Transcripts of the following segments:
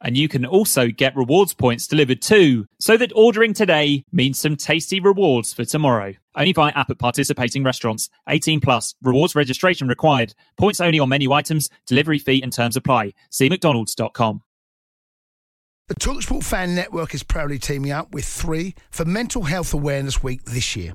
and you can also get rewards points delivered too, so that ordering today means some tasty rewards for tomorrow. Only via app at participating restaurants. 18 plus. Rewards registration required. Points only on menu items. Delivery fee and terms apply. See mcdonalds.com. The Talksport Fan Network is proudly teaming up with three for Mental Health Awareness Week this year.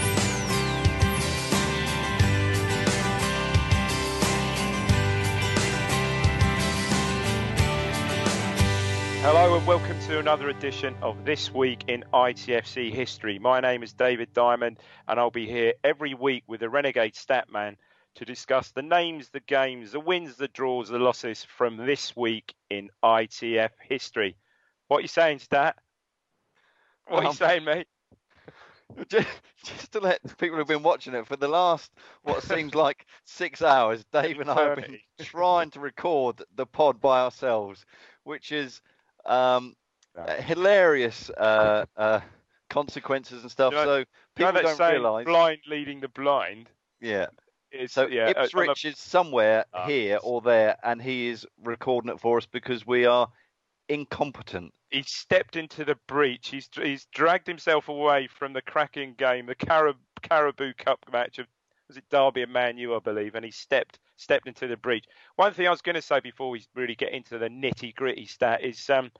Hello and welcome to another edition of This Week in ITFC History. My name is David Diamond and I'll be here every week with the Renegade Statman to discuss the names, the games, the wins, the draws, the losses from this week in ITF history. What are you saying, Stat? What are you Um, saying, mate? just, just to let people who've been watching it for the last what seems like six hours, Dave and I have been trying to record the pod by ourselves, which is um, No. uh, hilarious uh, uh, consequences and stuff. You know- so You know people don't realise. blind leading the blind. Yeah. It's, So yeah, on a- Ipswich is somewhere Ah, here or there, and he is recording it for us because we are incompetent. he stepped into the breach. He's he's dragged himself away from the cracking game, the Carib, Carabao Cup match of was it Derby and Man U, I believe, and he stepped stepped into the breach. One thing I was going to say before we really get into the nitty gritty stat is um,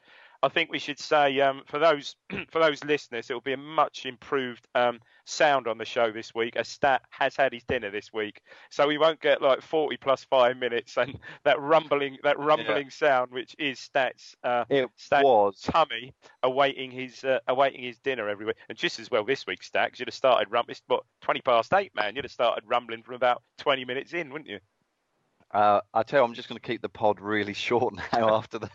I think we should say um, for those for those listeners, it will be a much improved um, sound on the show this week. As Stat has had his dinner this week, so we won't get like 40 plus five minutes and that rumbling that rumbling sound, which is Stat's uh, It Stat- was. tummy awaiting his uh, awaiting his dinner every week. And just as well this week, Stacks, you'd have started rumbling. It's what twenty past eight, man. You'd have started rumbling from about twenty minutes in, wouldn't you? Uh, I tell you, I'm just going to keep the pod really short now after the.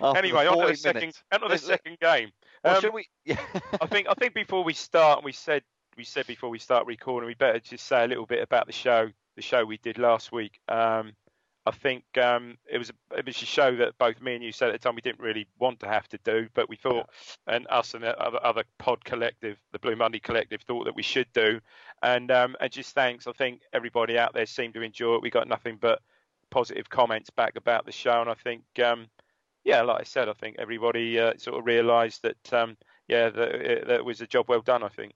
After anyway, the on the second, on the second game. Well, Um, should we? Yeah. I think I think before we start, we said we said before we start recording, we better just say a little bit about the show, the show we did last week. Um, I think um, it was a, it was a show that both me and you said at the time we didn't really want to have to do, but we thought, and us and the other, other pod collective, the Blue Monday collective, thought that we should do. And um, and just thanks, I think everybody out there seemed to enjoy it. We got nothing but positive comments back about the show, and I think um, yeah, like I said, I think everybody uh, sort of realised that um, yeah, that it, that it was a job well done. I think.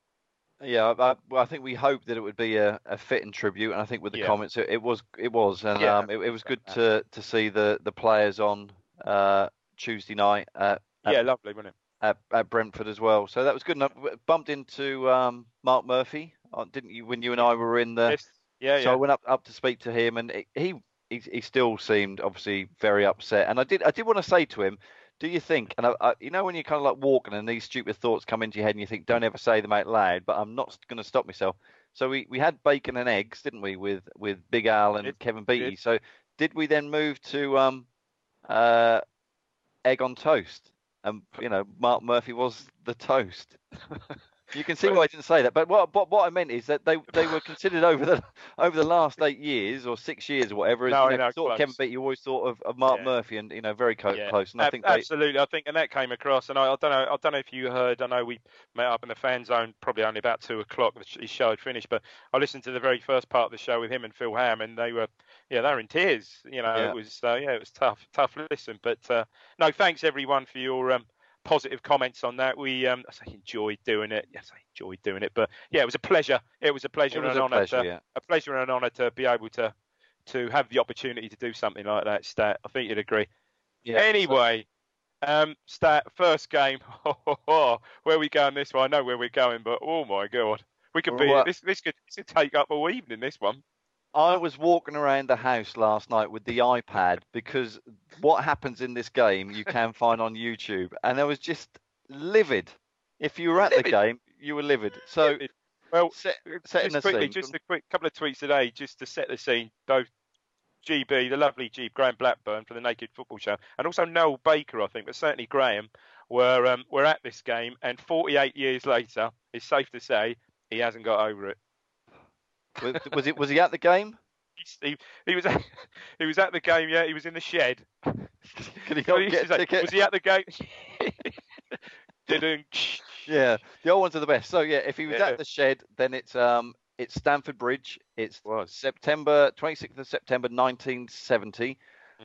Yeah, I, I think we hoped that it would be a, a fitting tribute, and I think with the Yeah. comments, it, it was, it was, and Yeah, um, it, it was good to to see the the players on uh, Tuesday night at, at, Yeah, lovely, wasn't it? at, at Brentford as well. So that was good enough. Bumped into um, Mark Murphy, uh, didn't you? When you and I were in the, Yes. Yeah, so I went up up to speak to him, and it- he he, he still seemed obviously very upset. And I did I did want to say to him, do you think? And I, I, you know when you're kind of like walking and these stupid thoughts come into your head and you think, don't ever say them out loud. But I'm not going to stop myself. So we, we had bacon and eggs, didn't we, with with Big Al and Did, Kevin Beattie. did. So did we then move to um uh egg on toast? And you know Mark Murphy was the toast. You can see why I didn't say that, but what, what what I meant is that they they were considered over the over the last eight years or six years or whatever. as, No, you know, no, sort of Kevin. Beattie, you always thought of, of Mark Yeah. Murphy, and you know very co- Yeah, close. And I Ab- think they, absolutely. I think, and that came across. And I, I don't know. I don't know if you heard. I know we met up in the fan zone probably only about two o'clock. the His show had finished, but I listened to the very first part of the show with him and Phil Ham, and they were, yeah, they were in tears. You know, Yeah. it was, uh, yeah, it was tough, tough listen. But uh, no, thanks everyone for your um, positive comments on that. We, um, I say enjoyed doing it. Yes, I enjoyed doing it. But yeah, it was a pleasure. It was a pleasure was and an honour pleasure. to, Yeah. a pleasure and an honour to be able to to have the opportunity to do something like that. Stat, I think you'd agree. Yeah. Anyway, um, Stat, first game. where we going this one? I know where we're going, but oh my god, we could be Well, this. This could, this could take up all evening. This one. I was walking around the house last night with the iPad because what happens in this game you can find on YouTube, and I was just livid. If you were at the game, you were livid. So, Well, set, setting just the quickly, scene. just a quick couple of tweets today, just to set the scene. Both GB, the lovely G, Graham Blackburn for the Naked Football Show, and also Noel Baker, I think, but certainly Graham, were um, were at this game, and 48 years later, it's safe to say he hasn't got over it. Was, was it? Was he at the game? He, he was at, he was at the game, yeah. He was in the shed. Could he So he get a say, ticket? Was he at the game? Didn't. Yeah, the old ones are the best. So yeah, if he was Yeah. at the shed, then it's um it's Stamford Bridge. It's. September 26th of September 1970.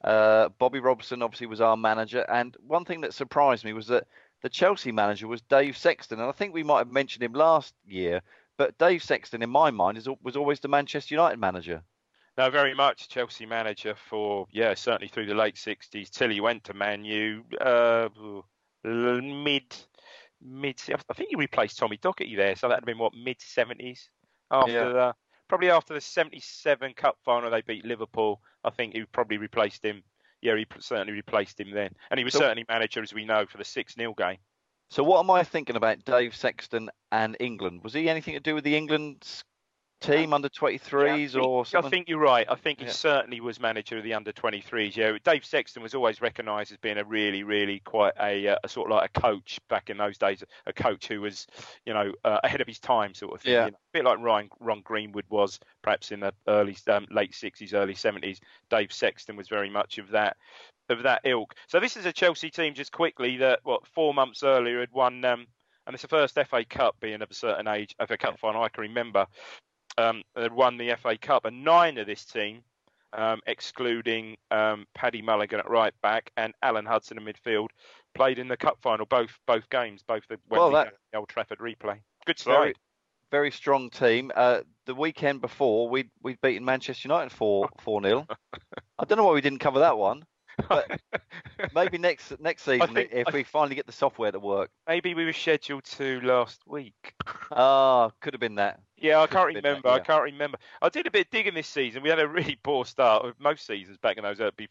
Uh, Bobby Robson obviously was our manager, and one thing that surprised me was that the Chelsea manager was Dave Sexton, and I think we might have mentioned him last year. But Dave Sexton, in my mind, is was always the Manchester United manager. No, very much Chelsea manager for yeah, certainly through the late '60s till he went to Man U. Uh, mid, mid. I think he replaced Tommy Docherty there, so that'd have been what mid '70s. After Yeah. the, probably after the '77 Cup final, they beat Liverpool. I think he probably replaced him. Yeah, he certainly replaced him then, and he was So- certainly manager, as we know, for the six 0 game. So what am I thinking about Dave Sexton and England? Was he anything to do with the England team under 23s Yeah, I or think- something? I think you're right. I think he Yeah. certainly was manager of the under 23s. Yeah, Dave Sexton was always recognised as being a really, really quite a, uh, a sort of like a coach back in those days. A coach who was, you know, uh, ahead of his time, sort of thing. Yeah. you know, a bit like Ryan Ron Greenwood was, perhaps in the early, um, late 60s, early 70s. Dave Sexton was very much of that of that ilk. So this is a Chelsea team just quickly that what four months earlier had won. Um, and it's the first FA Cup being of a certain age, FA Cup final I can remember um, had won the FA Cup, and nine of this team, um, excluding um, Paddy Mulligan at right back and Alan Hudson in midfield, played in the cup final, both both games, both the Well, that- the Old Trafford replay. Good Very, side. very strong team. Uh, the weekend before, we'd we'd beaten Manchester United four four 0 I don't know why we didn't cover that one. But maybe next next season, think- if I- we finally get the software to work. Maybe we were scheduled to last week. Ah, could have been that. Yeah, I can't been that, remember. I can't remember. I did a bit of digging this season. We had a really poor start of most seasons back in those be,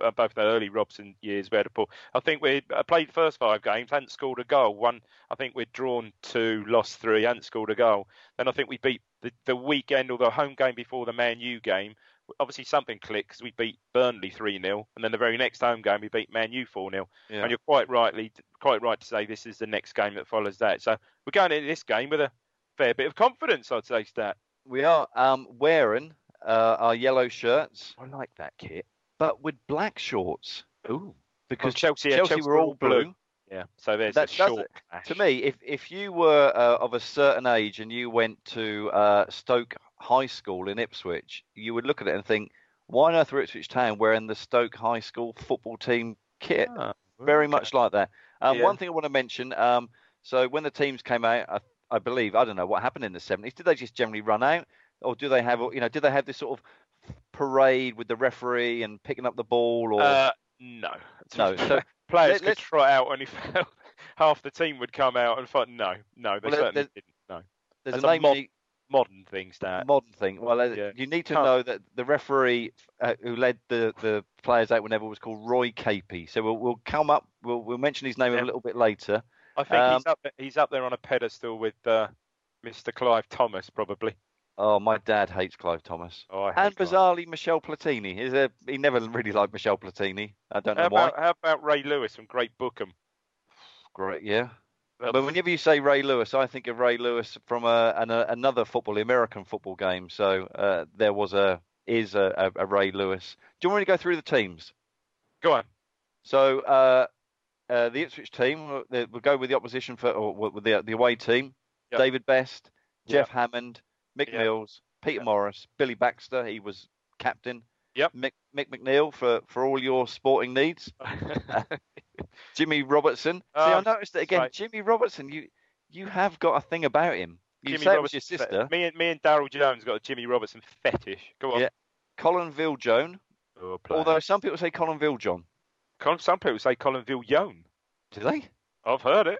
uh, both the early Robson years. We had a poor. I think we uh, played the first five games, hadn't scored a goal. One, I think we'd drawn two, lost three, hadn't scored a goal. Then I think we beat the, the weekend or the home game before the Man U game. Obviously something clicked because we beat Burnley three 0 and then the very next home game we beat Man U four 0 Yeah. And you're quite rightly quite right to say this is the next game that follows that. So we're going into this game with a fair bit of confidence, I'd say, Stat. We are um, wearing uh, our yellow shirts. I like that kit, but with black shorts Ooh. because Chelsea, yeah, Chelsea, were all blue. Yeah, so there's That a short. clash. To me, if if you were uh, of a certain age and you went to uh, Stoke High School in Ipswich, you would look at it and think, why on earth are Ipswich Town wearing the Stoke High School football team kit? Ah, Very okay. much like that. Um, Yeah. One thing I want to mention. Um, so when the teams came out, I, I believe I don't know what happened in the 70s. Did they just generally run out, or do they have you know? Did they have this sort of parade with the referee and picking up the ball, or Uh, no. no? So Players let- could trot out and if half the team would come out and fight. No, no, they Well, certainly there- didn't. No. there's a a name mod- Modern things, that. modern thing. Well, uh, Yeah. you need to know that the referee uh, who led the, the players out whenever was called Roy Capey. So we'll, we'll come up. We'll, we'll mention his name Yeah. a little bit later. I think um, he's up. There, he's up there on a pedestal with uh, Mr. Clive Thomas, probably. Oh, my dad hates Clive Thomas. Oh, I hate And Clive. bizarrely, Michel Platini. Is a, he never really liked Michel Platini. I don't know How why. how about Ray Lewis from Great Bookham? Great, yeah. But whenever you say Ray Lewis, I think of Ray Lewis from a, an, a, another football, American football game. So uh, there was a is a, a, Ray Lewis. Do you want me to go through the teams? Go on. So uh, uh, the Ipswich team, uh, we'll go with the opposition for or with the the away team. Yep. David Best, Yep. Geoff Hammond, Mick Yep. Mills, Peter Yep. Morris, Billy Baxter. He was captain. Yep. Mick, Mick McNeil for, for all your sporting needs. Jimmy Robertson. See, I Um, noticed that again. right. Jimmy Robertson, you you have got a thing about him. You Jimmy say it was Robertson your sister. Me and me and Daryl Jones got a Jimmy Robertson fetish. Go on. Yeah. Colin Viljoen, Oh, although some people say Colin John. Some people say Colin Viljoen. Do they? I've heard it.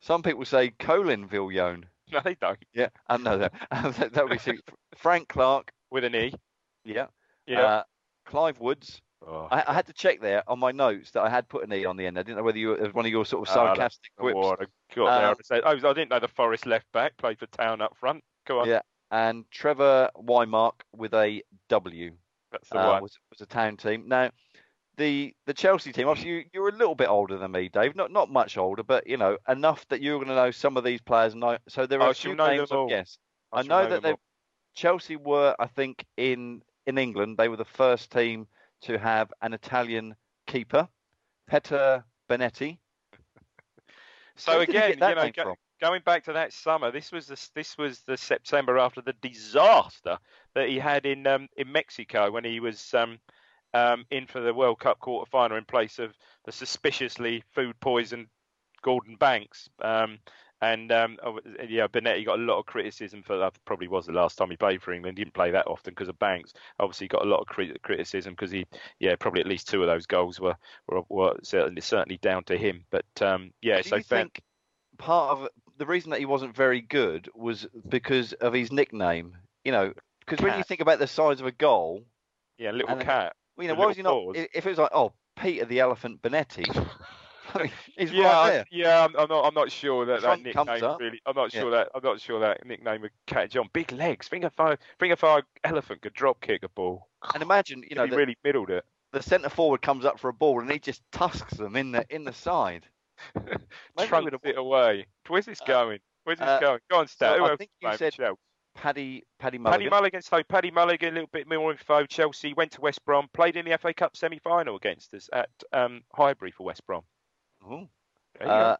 Some people say Colin Viljoen. No, they don't. Yeah, I know that. that, that would be. Frank Clark. With an E. Yeah. Yeah. Uh, Clive Woods. oh, I, I had to check there on my notes that I had put an E on the end. I didn't know whether you it was one of your sort of Ah, sarcastic quips. I got Um, oh, I didn't know the Forest left back played for Town up front. Go on. Yeah. And Trevor Whymark with a W That's the uh, one. was was a town team. Now, the the Chelsea team. Obviously, you, you're a little bit older than me, Dave. Not not much older, but you know enough that you're going to know some of these players. And know, so there are I a few know names. Yes, I shall know that they. Chelsea were, I think, in in England, they were the first team to have an Italian keeper, Peter Bonetti. So Where again, you know, go- going back to that summer, this was the this was the September after the disaster that he had in um, in Mexico when he was um, um, in for the World Cup quarter final in place of the suspiciously food poisoned Gordon Banks. Um, and um, oh, yeah, Bonetti got a lot of criticism for that. Probably was the last time he played for England. He didn't play that often because of Banks. Obviously, got a lot of crit- criticism because he, yeah, probably at least two of those goals were were, were certainly certainly down to him. But um, yeah, Do so you Ben- think part of the reason that he wasn't very good was because of his nickname? You know, because when you think about the size of a goal, yeah, little cat. well, you know, why was he not? paws. If it was like, oh, Peter the Elephant Bonetti, I mean, he's yeah, right there. yeah. I'm, I'm not. I'm not sure that that nickname really. I'm not Yeah. sure that. I'm not sure that nickname would catch on. Big legs. I think if our elephant could drop kick a ball. And imagine, you know, he the, really middled it. the centre forward comes up for a ball and he just tusks them in the in the side. Trunks it away. Where's this Uh, going? Where's this uh, going? Go on, Stat. so I think you said Chelsea? Paddy Paddy Mulligan. Paddy Mulligan. So Paddy Mulligan, a little bit more info. Chelsea went to West Brom, played in the FA Cup semi-final against us at um, Highbury for West Brom. Ooh. Uh,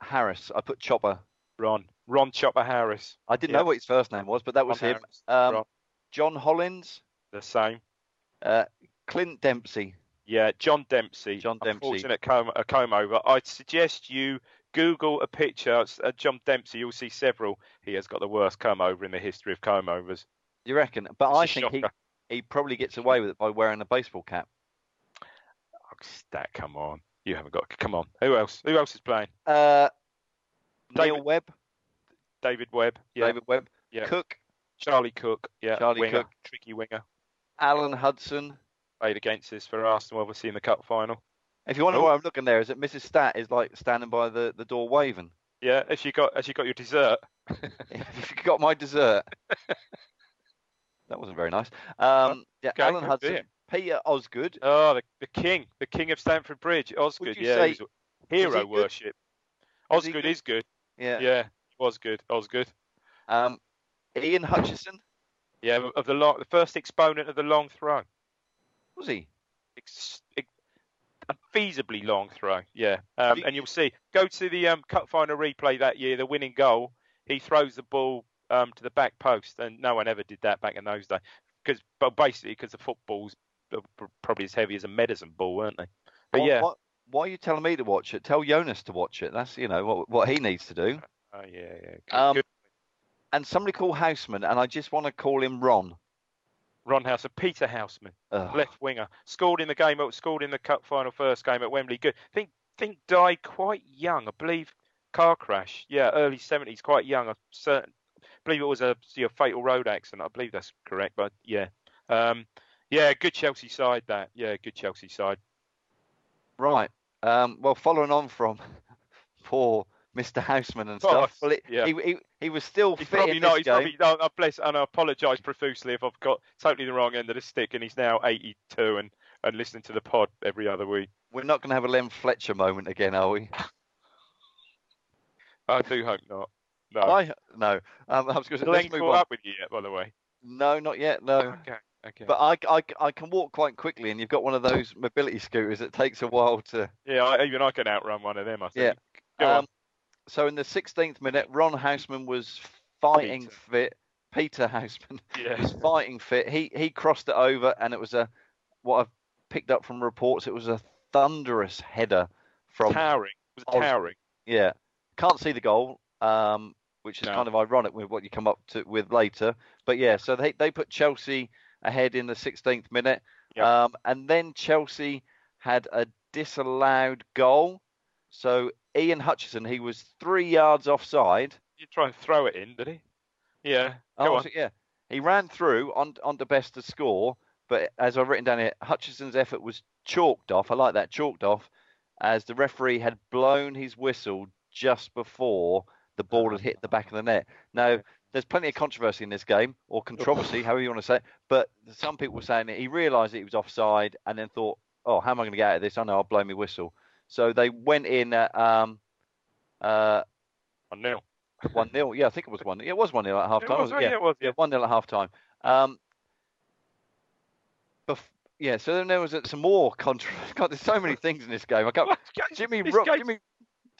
Harris. I put Chopper. Ron, Ron Chopper Harris, I didn't yeah. know what his first name was, but that was Ron him. Um, John Hollins, the same. uh, Clint Dempsey. Yeah, John Dempsey. John Dempsey. Unfortunate comb, a comb over. I'd suggest you Google a picture of uh, John Dempsey. You'll see several. He has got the worst comb over in the history of comb overs. You reckon? But It's I think he, he probably gets away with it by wearing a baseball cap. Oh, Stat, come on. You haven't got. Come on. Who else? Who else is playing? Uh, Neil David- Webb, David Webb. Yeah. David Webb, Yeah. Cooke, Charlie Cooke. Yeah. Charlie winger, Cooke. Tricky winger. Alan Hudson. Played against us for Arsenal, obviously in the cup final. If you wonder Oh. why I'm looking there, is that Mrs. Stat is like standing by the, the door waving. Yeah. Has you got? Has you got your dessert? if you got my dessert. that wasn't very nice. Um, yeah, Okay, Alan Hudson, beer. Peter Osgood. Oh, the, the king, the king of Stamford Bridge, Osgood. yeah, say- hero he worship. Osgood good? is good. Yeah. Yeah, he was good. Osgood. Um, Ian Hutchinson. Yeah, of the long, the first exponent of the long throw. Was he? Ex- ex- unfeasibly long throw. Yeah, um, and you'll see. Go to the um, cup final replay that year. The winning goal. He throws the ball um, to the back post, and no one ever did that back in those days. Because, but basically, because the footballs probably as heavy as a medicine ball, weren't they? But yeah. Why, why are you telling me to watch it? Tell Jonas to watch it. That's you know what what he needs to do. Oh yeah, yeah. Good, Um, good. And somebody called Houseman, and I just want to call him Ron. Ron Houseman, Peter Houseman. Ugh. left winger. Scored in the game, scored in the cup final first game at Wembley. Good. Think think died quite young. I believe car crash. Yeah, early seventies, quite young. I certain believe it was a, a fatal road accident. I believe that's correct. But yeah, um, yeah, good Chelsea side. That yeah, good Chelsea side. Right. Um, well, following on from poor Mr. Houseman and Oh, stuff, well, it, yeah. he, he he was still He's fit probably in not. this He's game. probably. No, I bless and I apologise profusely if I've got totally the wrong end of the stick. And he's now eighty-two and and listening to the pod every other week. We're not going to have a Len Fletcher moment again, are we? I do hope not. No. I no. Um, I was going to Glenn let's move on. up with you yet, by the way. No, not yet. No. Okay. Okay. But I, I, I can walk quite quickly, and you've got one of those mobility scooters that takes a while to. Yeah, I, even I can outrun one of them. I Yeah. think. On. Um, so in the 16th minute, Ron Houseman was fighting Peter. fit. Peter Houseman Yeah. was fighting fit. He he crossed it over, and it was a what I've picked up from reports. It was a thunderous header from towering. It was towering. yeah. Can't see the goal, um, which is No. kind of ironic with what you come up to with later. But yeah, so they they put Chelsea ahead in the 16th minute. Yep. Um, and then Chelsea had a disallowed goal. So Ian Hutchinson, he was three yards offside. You try and throw it in, did he? Yeah. Go Oh, on. yeah. He ran through on on the best to score, but as I've written down here, Hutchinson's effort was chalked off. I like that chalked off, as the referee had blown his whistle just before the ball had hit the back of the net. Now, there's plenty of controversy in this game, or controversy, however you want to say it. But some people were saying that he realised that he was offside and then thought, "Oh, how am I going to get out of this? I know I'll blow my whistle." So they went in at um, uh, One nil. one 0 Yeah, I think it was one. Yeah, it was one 0 at half It time. was, yeah, it was, yeah, yeah. one 0 at half time. Um, bef- yeah, so then there was uh, some more contra. God, there's so many things in this game. I can't. Jimmy, Ro- Jimmy,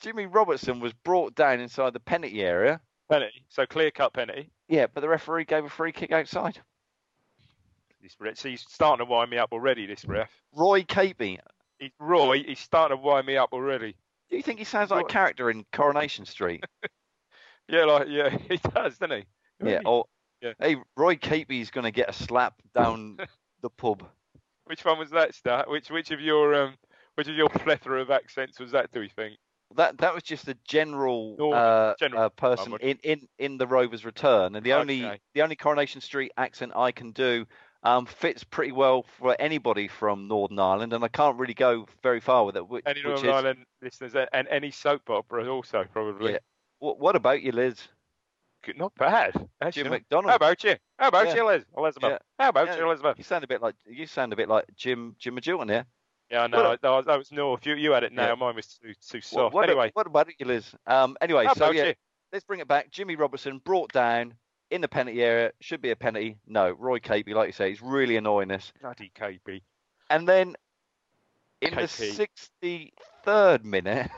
Jimmy Robertson was brought down inside the penalty area. Penalty. So clear cut penalty. Yeah, but the referee gave a free kick outside. This ref, so he's starting to wind me up already. This ref. Roy Capey. He's Roy. He's starting to wind me up already. Do you think he sounds like a character in Coronation Street? Yeah, like yeah, he does, doesn't he? yeah. Or Yeah. hey, Roy Capey's going to get a slap down the pub. Which one was that, Star? Which which of your um which of your plethora of accents was that? Do we think? That that was just a general, uh, general uh, person in, in, in the Rovers return, and the only the only Coronation Street accent I can do um, fits pretty well for anybody from Northern Ireland, and I can't really go very far with it. Which, Any which Northern is, Ireland listeners and- and any soap opera also probably. Yeah. What, what about you, Liz? Not bad. Actually. Jim McDonald. How about you? How about Yeah. you, Liz? Elizabeth? Yeah. How about you, Elizabeth? You sound a bit like you sound a bit like Jim Jim Majuan here. Yeah, I know. What that, was, North. You you had it now. Yeah. Mine was too too soft. what, anyway, what about you, Liz? Um, anyway, so yeah, you? let's bring it back. Jimmy Robertson brought down in the penalty area. Should be a penalty. No, Roy Capey, like you say, he's really annoying us. Bloody KB. And then in the 63rd minute,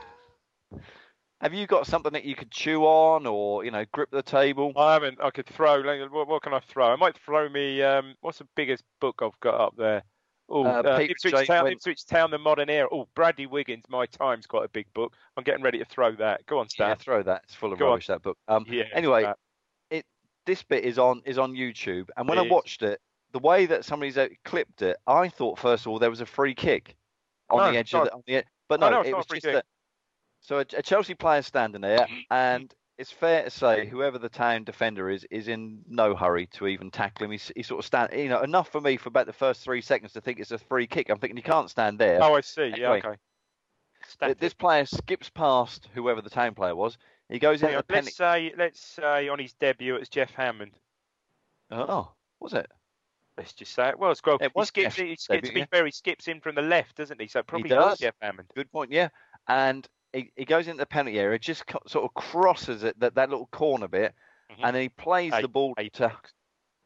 have you got something that you could chew on or, you know, grip the table? I haven't. I could throw. What, what can I throw? I might throw me. Um, what's the biggest book I've got up there? Oh, Uh, uh, Ipswich, Town, went- Ipswich Town, the Modern Era. Oh, Bradley Wiggins, My Time's quite a big book. I'm getting ready to throw that. Go on, Yeah, Stan. throw that. It's full of Go on. rubbish, that book. Um, Yeah. anyway, uh, it this bit is on is on YouTube, and when It I is. watched it, the way that somebody's uh, clipped it, I thought first of all there was a free kick on No, the edge no. of the, on the but Oh, no, no, it was just that. So a, a Chelsea player standing there, and it's fair to say whoever the town defender is is in no hurry to even tackle him. He's, he sort of stand, you know, enough for me for about the first three seconds to think it's a free kick. I'm thinking he can't stand there. oh, I see. Yeah, okay. Static. this player skips past whoever the town player was. He goes into Hang the on, penalty. let's say let's say on his debut it was Geoff Hammond. Oh, was it? Let's just say it. Well, it's It he was skips. Geoff's He skips. debut, To be yeah. fair, he skips in from the left, doesn't he? So it probably does. was Geoff Hammond. Good point. Yeah, and he, he goes into the penalty area, just co- sort of crosses it that, that little corner bit, Mhm. and then he plays A- the ball to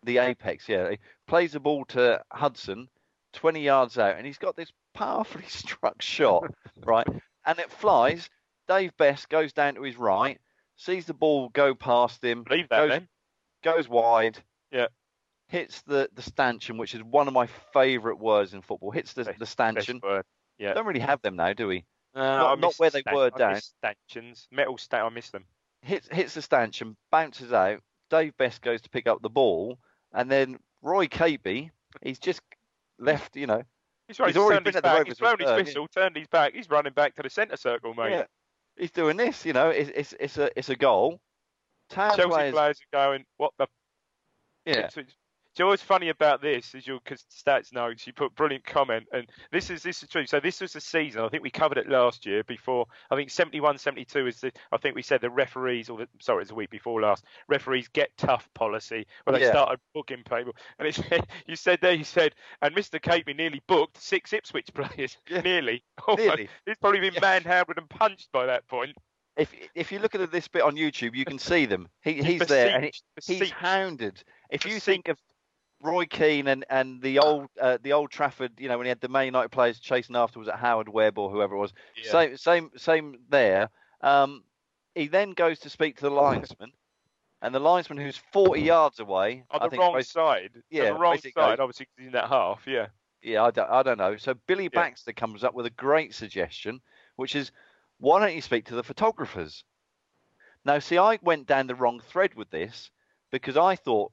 the apex. Yeah, he plays the ball to Hudson, twenty yards out, and he's got this powerfully struck shot, right, and it flies. Dave Best goes down to his right, sees the ball go past him, Believe that goes, then. goes wide. Yeah. Hits the, the stanchion, which is one of my favourite words in football. Hits the, Best- the stanchion. Yeah. Don't really have them now, do we? Uh, not- not where they were down. Stanchions, metal stand. I miss them. hits hits the stanchion, bounces out. Dave Best goes to pick up the ball, and then Roy Capey, he's just left. You know, He's, right, He's already been his at the back. He's blown his whistle, turned his back. He's running back to the centre circle, mate. yeah, he's doing this. You know, it's it's, it's a it's a goal. Town Chelsea players, players are going, what the yeah, So, so what's funny about this is your stats notes. You put brilliant comment, and this is this is true. So this was the season. I think we covered it last year. Before I think 71, 72 is the. I think we said the referees, or the, sorry, it's the week before last. Referees get tough policy where they Yeah. started booking people. And it said, you said there, you said, and Mr. Capey nearly booked six Ipswich players. Yeah. Nearly. Oh, nearly. He's probably been Yeah. manhandled and punched by that point. If if you look at this bit on YouTube, you can see them. He he's there, and he, Besieged, he's hounded. If you Besieged. think of Roy Keane and, and the old uh, the old Trafford, you know, when he had the Man United players chasing afterwards at Howard Webb or whoever it was, Yeah. Same, same, same there. Um, he then goes to speak to the linesman, and the linesman, who's 40 yards away, on I the think wrong basi- side. yeah, on the wrong basically side. Obviously, 'cause he's in that half. Yeah. yeah, I don't, I don't know. So Billy Yeah. Baxter comes up with a great suggestion, which is, why don't you speak to the photographers? Now, see, I went down the wrong thread with this because I thought,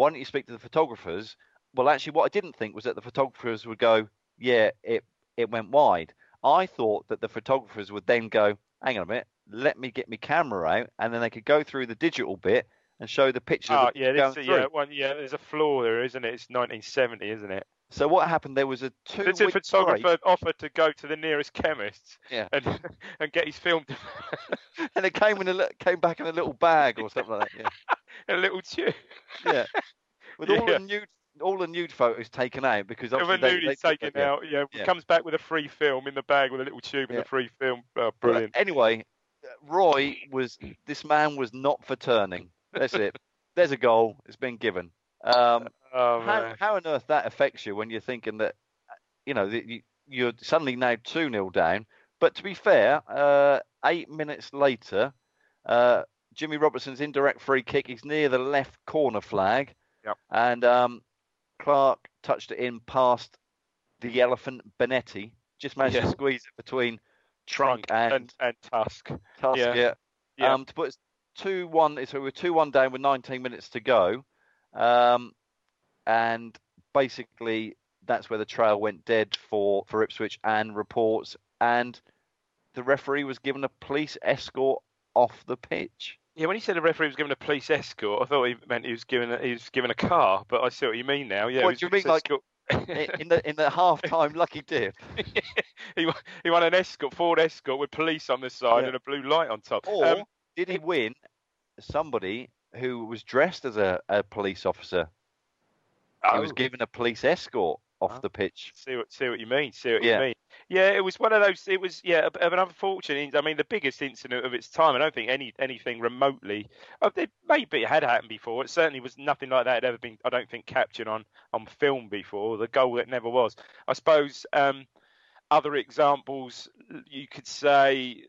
why don't you speak to the photographers? well, actually, what I didn't think was that the photographers would go, yeah, it it went wide. I thought that the photographers would then go, hang on a minute, let me get my camera out, and then they could go through the digital bit and show the picture. Oh yeah, this, through. yeah, one, yeah. There's a flaw there, isn't it? It's 1970, isn't it? So what happened? There was a two. The photographer break, offered to go to the nearest chemist Yeah. and and get his film and it came in a came back in a little bag or something like that. a little tube. Yeah. With all Yeah. the nude, all the nude photos taken out because Of they, nude they he's taken out. Yeah, Yeah. comes back with a free film in the bag with a little tube and Yeah. a free film. Oh, But brilliant. Anyway, Roy was this man was not for turning. That's it. There's a goal. It's been given. Um, Oh how, how on earth that affects you when you're thinking that you know that you, you're suddenly now two 0 down. But to be fair, uh, eight minutes later, uh, Jimmy Robertson's indirect free kick is near the left corner flag, Yep. and um, Clark touched it in past the elephant Bonetti. Just managed Yeah. to squeeze it between trunk, and, and and Tusk. Tusk. yeah. Yeah. Yeah. Um, to put us two one. So we're two one down with 19 minutes to go, um, and basically that's where the trail went dead for for Ipswich and reports, and the referee was given a police escort off the pitch. Yeah, when he said the referee was given a police escort, I thought he meant he was given a, he was given a car. But I see what you mean now. Yeah, What do you mean, like- in the in the half time lucky dip, he wa- he won an escort, Ford Escort with police on the side Yeah. and a blue light on top. or Um, did he win somebody who was dressed as a, a police officer? He was oh, given a police escort off Oh. the pitch. See what see what you mean. See what Yeah. you mean. Yeah, it was one of those. It was yeah, of an unfortunate. I mean, the biggest incident of its time. I don't think any anything remotely. Oh, it, maybe it had happened before. It certainly was nothing like that had ever been. I don't think captured on on film before. The goal that never was. I suppose um, other examples you could say.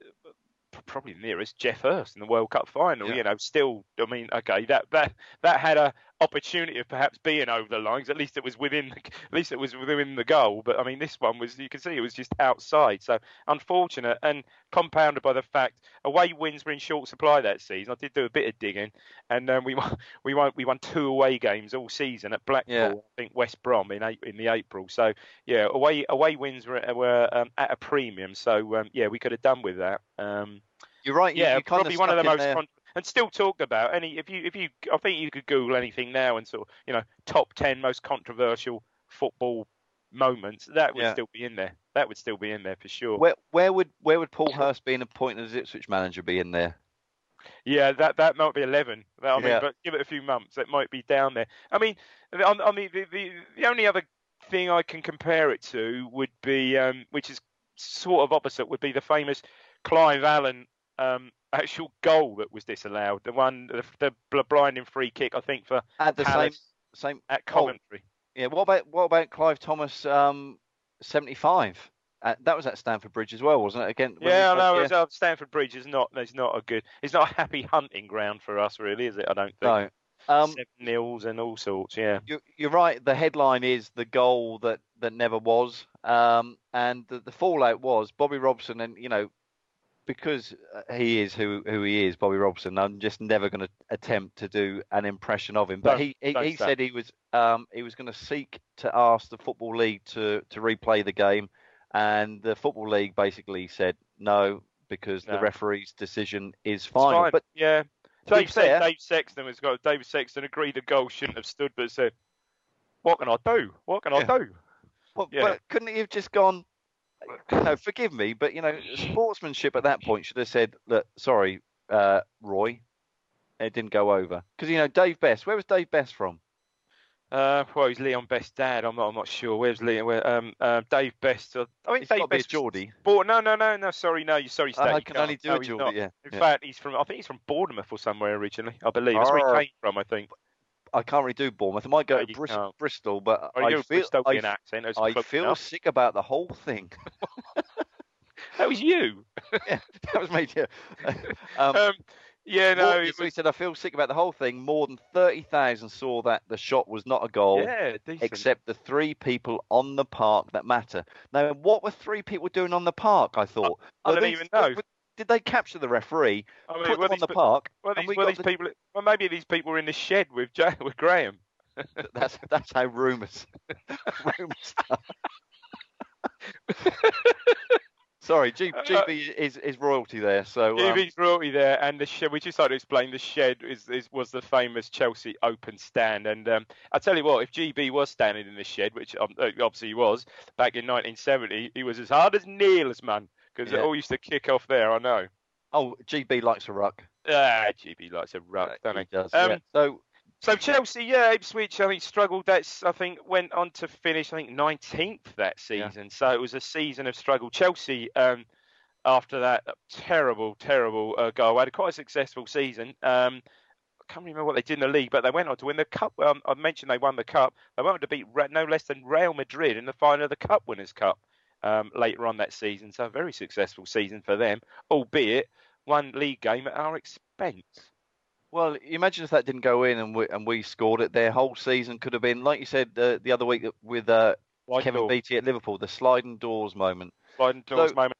Probably nearest Geoff Hurst in the World Cup final. Yeah. You know, still. I mean, okay, that that that had a opportunity of perhaps being over the lines. At least it was within. The, at least it was within the goal. But I mean, this one was. You can see it was just outside. So unfortunate and compounded by the fact away wins were in short supply that season. I did do a bit of digging, and um, we won. We won. We won two away games all season at Blackpool. Yeah. I think West Brom in in the April. So yeah, away away wins were were um, at a premium. So um, yeah, we could have done with that. Um, You're right. You, yeah, you kind probably one of the most there. And still talked about any if you if you I think you could Google anything now and sort of you know top ten most controversial football moments that would Yeah. still be in there. That would still be in there for sure. Where where would where would Paul Hurst being appointed as Ipswich manager be in there? Yeah, that that might be eleven. I mean, Yeah. but give it a few months, it might be down there. I mean, on, on the, the the the only other thing I can compare it to would be, um, which is sort of opposite, would be the famous Clive Allen um, actual goal that was disallowed. The one, the, the blinding free kick, I think, for At the Palace same same. at Oh, Yeah. What about what about Clive Thomas? Um, seventy five. Uh, that was at Stamford Bridge as well, wasn't it? Again. yeah, know. played- it's, uh, Stamford Bridge is not. It's not a good. It's not a happy hunting ground for us, really, is it? I don't think. No. Um, Seven nils and all sorts. Yeah. you, you're right. The headline is the goal that, that never was, um, and the, the fallout was Bobby Robson, and you know, because uh, he is who who he is, Bobby Robson. I'm just never going to attempt to do an impression of him. But Don't- he he, he said he was um, he was going to seek to ask the football league to to replay the game, and the football league basically said no because the referee's decision is final. fine. But yeah, Dave said fair- Dave Sexton was got. David Sexton agreed the goal shouldn't have stood, but said, "What can I do? What can Yeah. I do?" But, Yeah. but couldn't he have just gone? No, forgive me, but you know, sportsmanship at that point should have said, "Look, sorry, uh, Roy, it didn't go over." Because you know, Dave Best. Where was Dave Best from? Uh, well, he's Leon Best's dad. I'm not. I'm not sure. Where's Leon? Where? Um, uh, Dave Best. Uh, I think It's Dave to be a Best. Geordie. Bought, no, no, no, no. Sorry, no. You sorry, Oh, Stat. I can only do no, a Geordie. Yeah. In yeah. fact, he's from. I think he's from Bournemouth or somewhere originally. I believe that's where he came from. I think. I can't really do Bournemouth. I might go No, to Bristol, but Or I feel I, accent. I feel enough. sick about the whole thing. That was you. yeah, that was me. Yeah. um, Um, yeah, no. it he was, said, "I feel sick about the whole thing." More than thirty thousand saw that the shot was not a goal. yeah, except the three people on the park that matter. Now, what were three people doing on the park? I thought. I Were don't these- even know. Did they capture the referee, I mean, put were them on the pe- park, Well, these, we well, these the- people. Well, maybe these people were in the shed with Jay, with Graham. that's that's how rumours rumours start. Sorry, G, Uh, GB is, is royalty there. So um, GB's royalty there, and the shed. We just like to explain the shed is, is was the famous Chelsea open stand, and um, I tell you what, if GB was standing in the shed, which um, obviously he was back in 1970, he was as hard as nails, man, because Yeah. it all used to kick off there. I know. oh, GB likes a ruck. Ah, GB likes a ruck, don't he he? does. Um, yeah. So So Chelsea, yeah, Ipswich, I think struggled. That's I think went on to finish I think 19th that Yeah. season. So it was a season of struggle. Chelsea, um, after that terrible, terrible uh, goal, had a quite a successful season. Um, I can't remember what they did in the league, but they went on to win the cup. Um, I mentioned they won the cup. They went on to beat no less than Real Madrid in the final of the Cup Winners' Cup um, later on that season. So a very successful season for them, albeit one league game at our expense. Well, imagine if that didn't go in and we, and we scored it, their whole season could have been, like you said uh, the other week with uh, Kevin door. Beattie at Liverpool, the sliding doors moment. Sliding doors So- moment.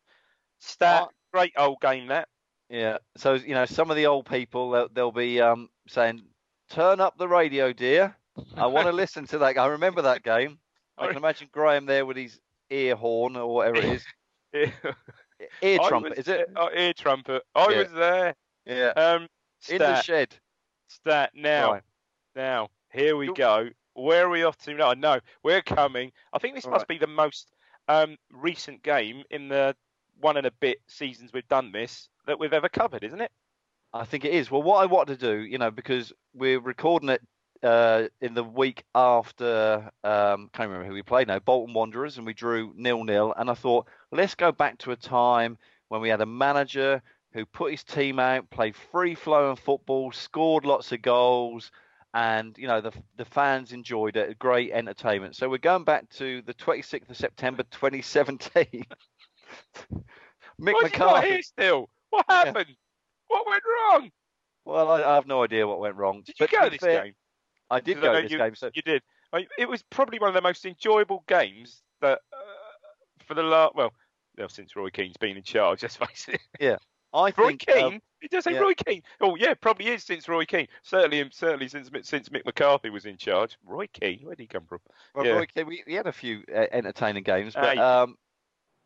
Stat, great old game that. Yeah. So you know, some of the old people they'll, they'll be um, saying, "Turn up the radio, dear. I want to listen to that." I remember that game. I can imagine Graham there with his ear horn or whatever it is, ear trumpet, was is it? Oh, ear trumpet. I Yeah. was there. Yeah. Um, In the shed. stat. Now, Right. now, here we Go-. Where are we off to now? No, we're coming. I think this must Right. be the most um, recent game in the one and a bit seasons we've done this that we've ever covered, isn't it? I think it is. Well, what I want to do, you know, because we're recording it uh, in the week after, um, can't remember who we played now, Bolton Wanderers, and we drew nil nil. And I thought, let's go back to a time when we had a manager who put his team out, played free flowing football, scored lots of goals, and you know the the fans enjoyed it. Great entertainment. So we're going back to the 26th of September 2017. Mick Why is he McCarthy. here still? What happened? What went wrong? Well, I, I have no idea what went wrong. Did you but to go this fair, game? I did I go to this you- game. So You did. It was probably one of the most enjoyable games that uh, for the last well, well, since Roy Keane's been in charge. Let's face it. I Roy think uh, Keane. It does say yeah. Roy Keane. Oh yeah, probably is since Roy Keane. Certainly, certainly since since Mick McCarthy was in charge. Roy Keane, where did he come from? well, yeah. Roy Keane, we, we had a few uh, entertaining games, but um,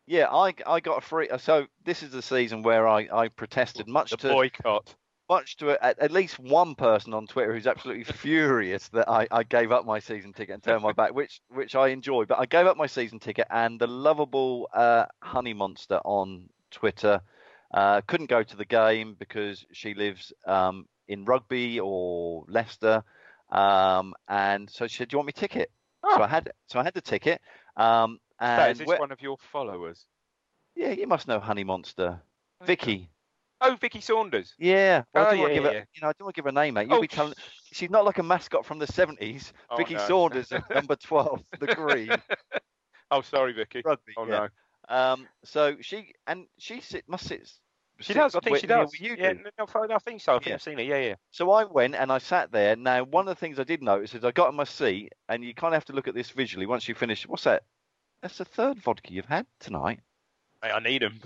yeah, I I got a free. So this is the season where I, I protested much The to boycott. Much to at, at least one person on Twitter who's absolutely furious that I, I gave up my season ticket and turned my back, which which I enjoy. But I gave up my season ticket, and the lovable uh, honey monster on Twitter uh, couldn't go to the game because she lives um, in Rugby or Leicester, um, and so she said, "Do you want me ticket?" So I had so I had the ticket. Um, That, and is this one of your followers? yeah, you must know Honey Monster, Vicky. Oh, Vicky Saunders. Yeah, well, I Oh, don't want to yeah, give yeah, her, you know, I don't want to give her a name, mate. You'll Oh, be telling. She's not like a mascot from the seventies. Oh, Vicky no. Saunders, at number twelve, the green Oh, sorry, Vicky. rugby. Oh yeah. no, Um, so she and she sit must sit. she sit does. I think where- she does. You yeah, do. no, I think so. I think Yeah. I've seen it. Yeah, yeah. So I went and I sat there. Now, one of the things I did notice is I got in my seat, and you kind of have to look at this visually once you finish. What's that? That's the third vodka you've had tonight. Mate, I need them.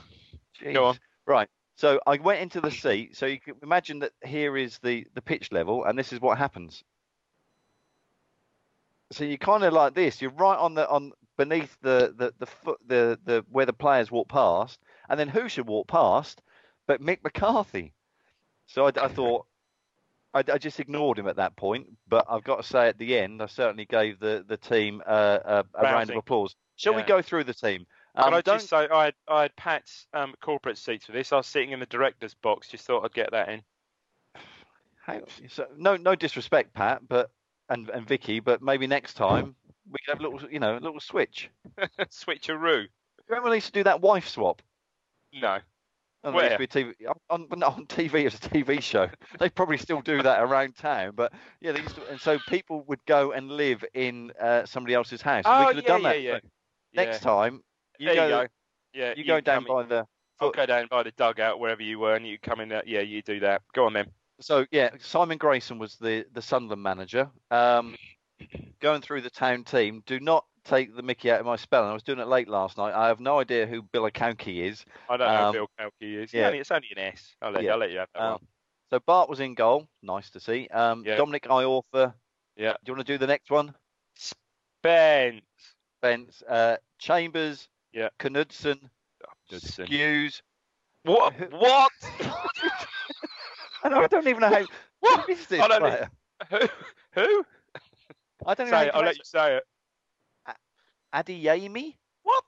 Jeez. Go on. Right. So I went into the seat. So you can imagine that here is the, the pitch level, and this is what happens. So you're kind of like this. You're right on the on beneath the the the foot the, the where the players walk past, and then who should walk past but Mick McCarthy? So I, I thought. I, I just ignored him at that point, but I've got to say at the end, I certainly gave the, the team uh, a, a round of applause. Shall we go through the team? Um, I don't- just say I had, I had Pat's um, corporate seats for this. I was sitting in the director's box. Just thought I'd get that in. Hang on. So, no, no disrespect, Pat, but and and Vicky, but maybe next time we could have a little, you know, a little switch. Switcheroo. Remember used to do that wife swap? No. Used Where? TV on, on, on TV as a TV show. They probably still do that around town, but yeah, they used to. And so people would go and live in uh, somebody else's house. we Oh, could have yeah, done yeah, that. yeah. So next time, you there go, you go. Yeah, you go down by in- the. I'll go down by the dugout wherever you were, and you come in. Uh, yeah, you do that. Go on then. So yeah, Simon Grayson was the the Sunderland manager. Um, going through the town team, do not take the Mickey out of my spelling. I was doing it late last night. I have no idea who Bill Bilakowski is. I don't know Um, who Bill Kelky is. yeah. Yeah, only, it's only an S. I'll let, Yeah. I'll let you have that Um, one. So Bart was in goal. Nice to see. Um, Yeah. Dominic Iorfa Yeah. Do you want to do the next one? Spence. Spence, uh, Chambers, Yeah. Knudsen, Knudsen. Hughes. What? What? I. I don't even know how. What is this I don't player? Who? Who? I don't know. Say it. I'll let you say it. Adeyemi. What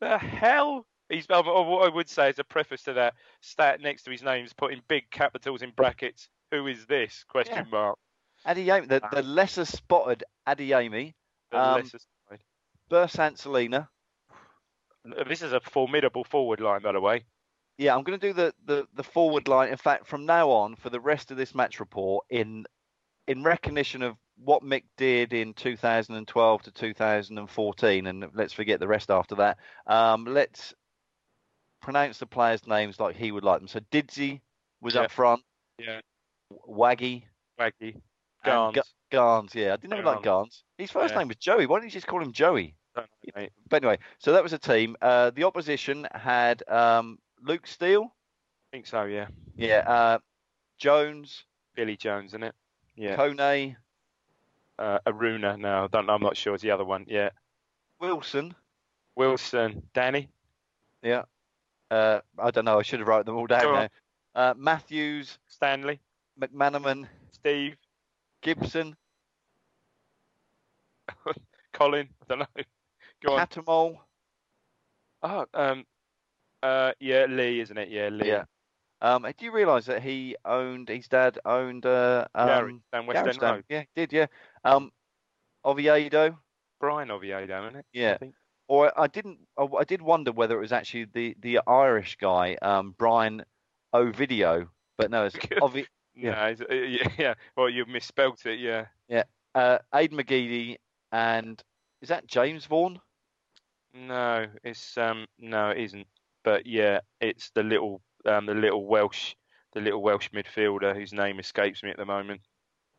the hell? He's. What I would say as a preface to that stat next to his name is put in big capitals in brackets. Who is this? Question Yeah. mark. Adeyemi, the, the lesser spotted Adeyemi. The Um, lesser side. Bersant Celina. This is a formidable forward line, by the way. Yeah, I'm going to do the, the, the forward line. In fact, from now on, for the rest of this match report, in in recognition of what Mick did in 2012 to 2014, and let's forget the rest after that. Um, let's pronounce the players' names like he would like them. So Didsy was Yeah. up front. Yeah. Waggy. Waggy. and Garns. Ga- Garns, yeah. I didn't know like Garns. His first Yeah. name was Joey. Why didn't you just call him Joey? Know. But anyway, so that was a team. Uh, the opposition had um, Luke Steele. I think so. Yeah. Yeah. Uh, Jones. Billy Jones, isn't it? Yeah. Kone. Uh, Aruna. No, I don't. know. I'm not sure. It's the other one. Yeah. Wilson. Wilson. Danny. Yeah. Uh, I don't know. I should have wrote them all down now. Uh, Matthews, Stanley. McManaman, Steve. Gibson, Colin. I don't know. Go on. Cattermole. Oh, um, uh, yeah, Lee, isn't it? Yeah, Lee. Yeah. Um, do you realise that he owned his dad owned uh, um, down West End Road. Yeah, he did yeah. Um, Oviedo. Bryan Oviedo, isn't it? Yeah. I. Or I didn't. I I did wonder whether it was actually the the Irish guy, um, Brian Ovidio, but no, it's Ovi, Yeah. No, it's- uh, yeah, yeah. Well, you misspelt it. Yeah. Yeah. uh, Aid McGeady, and is that James Vaughan? No, it's um, no, it isn't. But yeah, it's the little um, the little Welsh, the little Welsh midfielder whose name escapes me at the moment.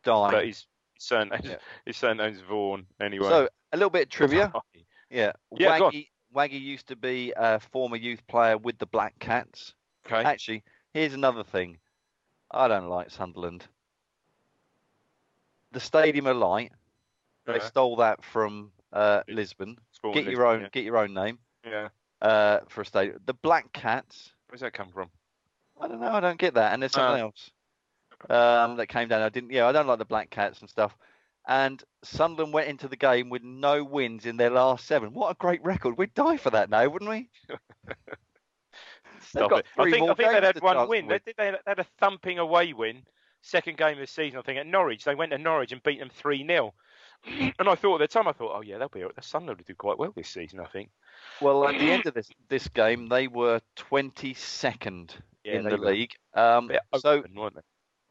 Dying. But his surname, Yeah. his surname's Vaughan. Anyway. So a little bit of trivia. Yeah. Yeah. Waggy, Waggy used to be a former youth player with the Black Cats. okay. Actually, here's another thing. I don't like Sunderland. The Stadium of Light. They Uh, stole that from uh, Lisbon. Sporting Get your own. Lisbon, Get your own name Yeah. uh, for a stadium. The Black Cats. Where's that come from? I don't know. I don't get that. And there's something Ah. else um, that came down. I didn't. Yeah, I don't like the Black Cats and stuff. And Sunderland went into the game with no wins in their last seven. What a great record! We'd die for that now, wouldn't we? Stop it. I think I think they had one win. They, they, had- they had a thumping away win, second game of the season. I think at Norwich. They went to Norwich and beat them three 0 And I thought at the time, I thought, oh yeah, they'll be. The Sunderland will do quite well this season. I think. Well, at the end of this this game, they were 22nd Yeah, in the were league. Um, so open, they?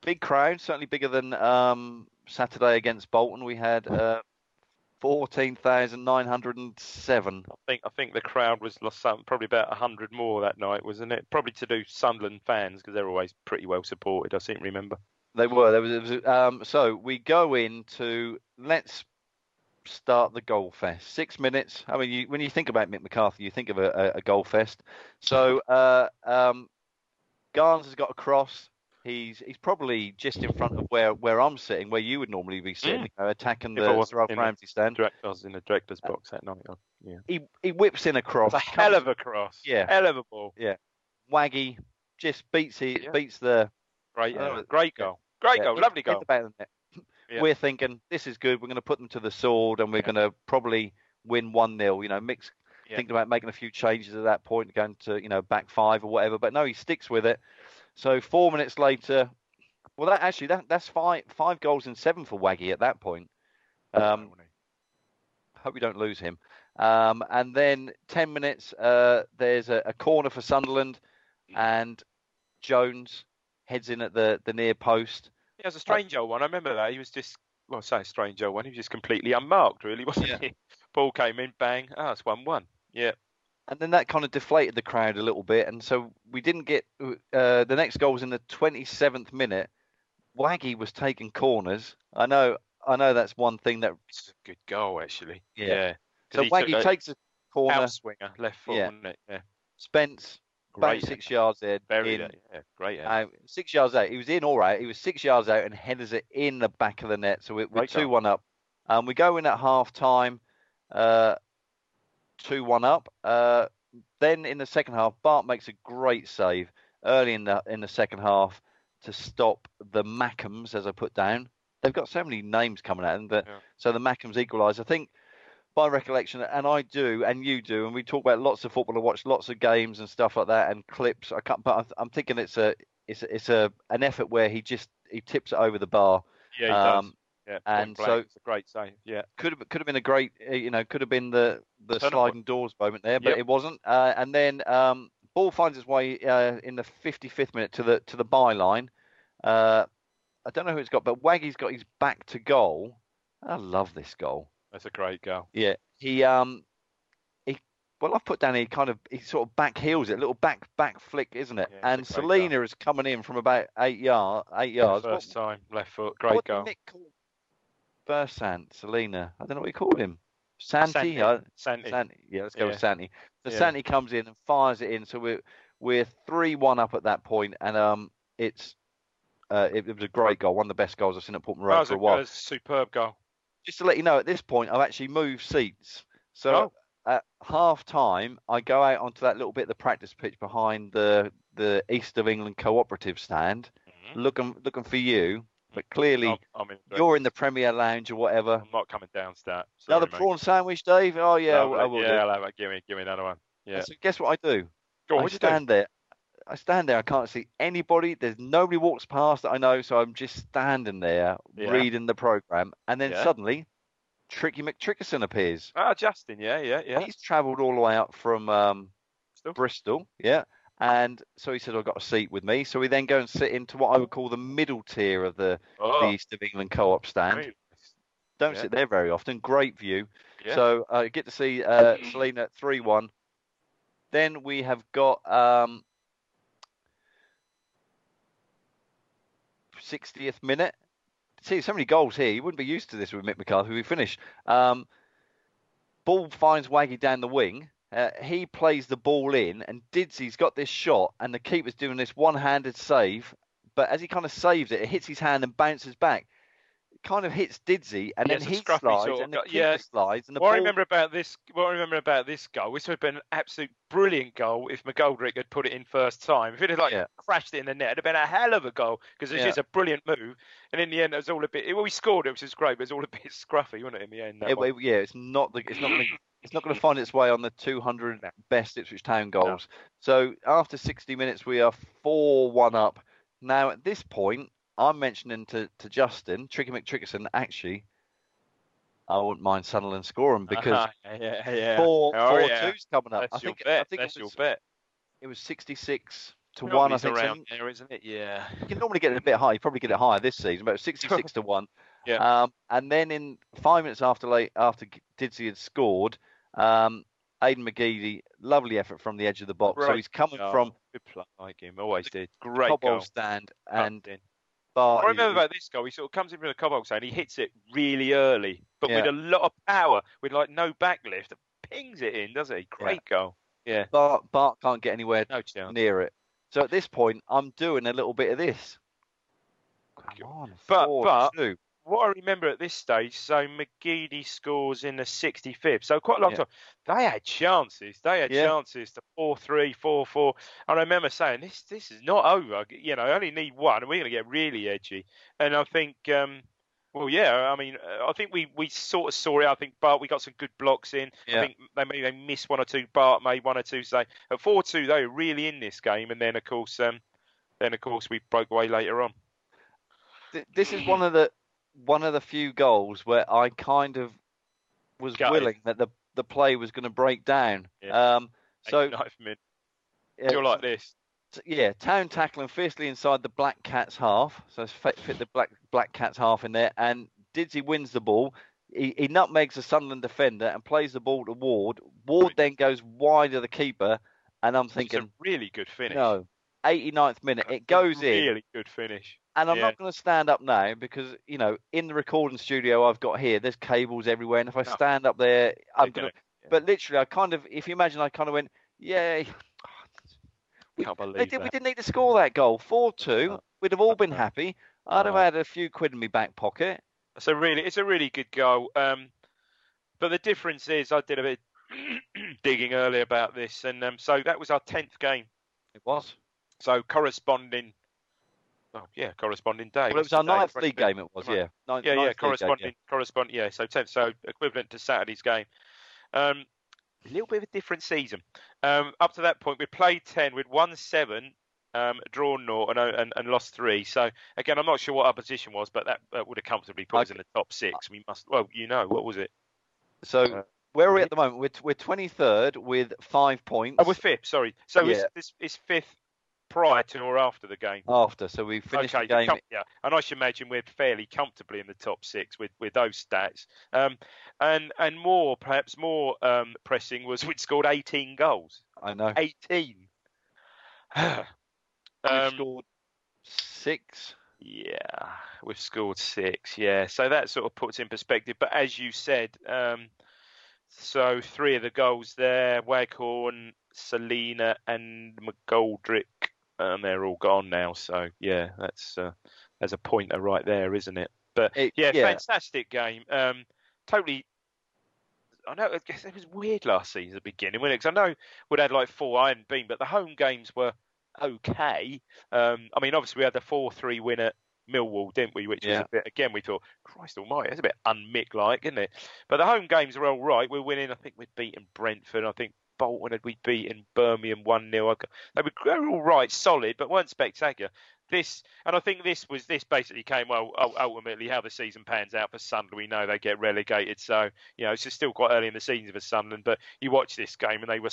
big crowd, certainly bigger than um, Saturday against Bolton. We had uh, 14,907. I think I think the crowd was lost some, probably about hundred more that night, wasn't it? Probably to do Sunderland fans because they're always pretty well supported. I seem to remember. They were. There was. Was um, so we go into let's start the goal fest. Six minutes. I mean, you, when you think about Mick McCarthy, you think of a, a, a goal fest. So uh, um, Garnes has got a cross. He's he's probably just in front of where, where I'm sitting, where you would normally be sitting, Mm. you know, attacking If the Sir Alf Ramsey stand. Direct, I was in the director's box that night. I- Yeah, He he whips in a cross. it's a hell of a cross. Yeah. hell of a ball. Yeah. Waggy just beats he Yeah. beats the Great, uh, great goal. Great yeah, goal. Lovely in goal. the net. Yeah. We're thinking this is good. We're going to put them to the sword, and we're Yeah. going to probably win one 0 You know, Yeah. thinking about making a few changes at that point, going to you know back five or whatever. But no, he sticks with it. So four minutes later, well, that actually that that's five five goals and seven for Waggy at that point. Um, hope we don't lose him. Um, and then ten minutes, uh, there's a, a corner for Sunderland, and Jones heads in at the the near post. He has a strange old one. I remember that. He was just, well, I say a strange old one. He was just completely unmarked, really, wasn't Yeah. he? Ball came in, bang. Ah, it's 1 1. Yeah. and then that kind of deflated the crowd a little bit, and so we didn't get uh, the next goal was in the 27th minute. Waggy was taking corners. I know, I know that's one thing that. It's a good goal, actually. Yeah. Yeah. So Waggy takes a corner. outswinger, left foot, Yeah. it? Yeah. Spence about Great six yards in. In yeah, great. six yards out. He was in all right. He was six yards out and headers it in the back of the net. So we, we're two one up. Um, we go in at half time, uh, two one up. Uh, then in the second half, Bart makes a great save early in the in the second half to stop the Mackems, as I put down. They've got so many names coming at them, but Yeah. so the Mackems equalise. I think by recollection, and I do, and you do, and we talk about lots of football. I watch lots of games and stuff like that, and clips. I can't, but I'm- thinking it's a, it's a, it's a an effort where he just he tips it over the bar. yeah, he um, does. Yeah, and blank, so- it's a great save. Yeah, Could have could have been a great, uh, you know, could have been the the Turn sliding doors moment there, but Yep. it wasn't. Uh, and then um, ball finds its way uh, in the 55th minute to the to the byline. Uh, I don't know who it's got, but Waggy's got his back to goal. I love this goal. That's a great goal. Yeah, he um, he well, I've put down he kind of he sort of back heels it, a little back back flick, isn't it? Yeah, and Celina is coming in from about eight yard, eight yards. What- First time, left foot, great what goal. Mick call Bersant, Celina? I don't know what he called him. Santi. Santi. I- Santi. Santi. Yeah, let's go with Yeah. Santi. So Yeah. Santi comes in and fires it in. So we're we're three one up at that point, and um, it's uh, it, it was a great goal, one of the best goals I've seen at Portman Road for a, while. that was a superb goal. Just to let you know, at this point, I've actually moved seats. So Oh. at half time, I go out onto that little bit of the practice pitch behind the the East of England cooperative stand, mm-hmm. looking looking for you. But mm-hmm. clearly, I'm, I'm in. you're in the Premier Lounge or whatever. I'm not coming down to that. Another mate. prawn sandwich, Dave? Oh yeah, No, I will yeah, do. I'll have. Give me, give me another one. Yeah. So guess what I do? Go on, I you do? stand there. I stand there. I can't see anybody. There's nobody walks past that I know, so I'm just standing there Yeah. reading the program, and then Yeah. suddenly, Tricky McTrickerson appears. Ah, Justin. Yeah, yeah, yeah. He's travelled all the way out from um, Bristol. Yeah. And so he said, I've got a seat with me. So we then go and sit into what I would call the middle tier of the, Oh, the East of England co-op stand. great. Don't Yeah. sit there very often. Great view. Yeah. So I get to see uh, Celina three one. Then we have got um, 60th minute. See, so many goals here. You wouldn't be used to this with Mick McCarthy. We finish. Um, ball finds Waggy down the wing. Uh, he plays the ball in, and Didsy's got this shot, and the keeper's doing this one-handed save. But as he kind of saves it, it hits his hand and bounces back. Kind of hits Didsy, and Yeah, then he slides, sort of and the yeah. slides, and the what I remember about this, what I remember about this goal, this would have been an absolute brilliant goal if McGoldrick had put it in first time. If it had like Yeah. crashed it in the net, it'd have been a hell of a goal because it's Yeah. just a brilliant move. And in the end, it was all a bit. Well, we scored it, which is great, but it was all a bit scruffy, wasn't it? In the end, It- one? yeah, it's not the, it's not gonna, it's not going to find its way on the 200 best Ipswich Town goals. So after 60 minutes, we are four one up. Now at this point, I'm mentioning to, to Justin Tricky McTrickerson. Actually, I wouldn't mind Sunderland scoring because Ah, yeah, yeah. four Oh, four yeah. two's coming up. That's I your think bet. I think That's it your was, bet. it was 66 to one. I think. so. around there, isn't it? Yeah. You can normally get it a bit high. You probably get it higher this season, but it was 66 to one. Yeah. Um, and then in five minutes after late after Didsey had scored, um, Aiden McGeady, lovely effort from the edge of the box. So he's coming goal. from good play, like him, always did. Great goal. stand and in. Bart. What I remember about this goal, he sort of comes in from the Cobalt zone, he hits it really early, but with a lot of power, with like no backlift, pings it in, does he? Great goal. Yeah, Bart, Bart can't get anywhere no chance. near it. So at this point, I'm doing a little bit of this. Come on, But- four, but- two. What I remember at this stage, so McGeady scores in the 65th, so quite a long Yeah. time. They had chances. They had Yeah. chances to 4 3, 4 4. And I remember saying, this this is not over. You know, I only need one, and we're going to get really edgy. And I think, um, well, yeah, I mean, uh, I think we, we sort of saw it. I think Bart, we got some good blocks in. Yeah. I think they maybe they missed one or two. Bart made one or two. So at 4 2, they were really in this game. And then, of course, um, then of course we broke away later on. This is one of the one of the few goals where I kind of was Gutted. willing that the the play was going to break down. Yeah. Um, so 89th minute. uh, You're like this. T- yeah, Town tackling fiercely inside the Black Cats half. So fit, fit the Black Black Cats half in there, and Didsey wins the ball. He, he nutmegs the Sunderland defender and plays the ball to Ward. Ward then goes wide of the keeper, and I'm It's a thinking, really good finish. no, 89th minute, it goes in, Really good finish. and I'm yeah. not going to stand up now because you know in the recording studio I've got here, there's cables everywhere, and if I stand up there, I'm going to. gonna- But literally, I kind of, if you imagine, I kind of went, yeah. Can't believe did, we didn't need to score that goal. 4 2. We'd have all been happy. I'd have had a few quid in my back pocket. It's a really, it's a really good goal. Um, but the difference is, I did a bit digging earlier about this, and um, so that was our tenth game. It was. So corresponding, oh yeah, corresponding day. Well, it was our ninth league game, it was, yeah. Ninth, Yeah, ninth yeah, league game, corresponding, corresponding, yeah. So tenth, so equivalent to Saturday's game. Um, a little bit of a different season. Um, up to that point, we played ten, we'd won seven, um, drawn naught, and, and and lost three. So again, I'm not sure what our position was, but that, that would have comfortably put us in the top six. We must, well, you know, what was it? So Uh, where are we at the moment? We're, we're 23rd with five points Oh, we're fifth. Sorry. So Yeah. it's, it's, it's fifth prior to or after the game. after. So we finished okay, the game. com- yeah, and I should imagine we're fairly comfortably in the top six with, with those stats. Um, and and more, perhaps more um, pressing was we'd scored 18 goals. I know. 18. We've um, scored six. yeah, we've scored six. Yeah, so that sort of puts in perspective. But as you said, um, so three of the goals there: Waghorn, Celina, and McGoldrick, and they're all gone now. So yeah, that's uh, there's a pointer right there, isn't it? But It- yeah, yeah. fantastic game. Um, totally. I know. I guess it was weird last season at the beginning, wasn't it? 'Cause I know we'd had like four iron beam, but the home games were okay. Um, I mean, obviously we had the four-three win at Millwall, didn't we? Which Yeah. a bit. Again, we thought, Christ Almighty, that's a bit unmick like, isn't it? But the home games were all right. We're winning. I think we'd beaten Brentford. I think Bolton had we beaten Birmingham one 0 They were, they were all right, solid, but weren't spectacular. This and I think this was this basically came well ultimately how the season pans out for Sunderland. We know they get relegated, so you know it's still quite early in the season for Sunderland. But you watch this game and they were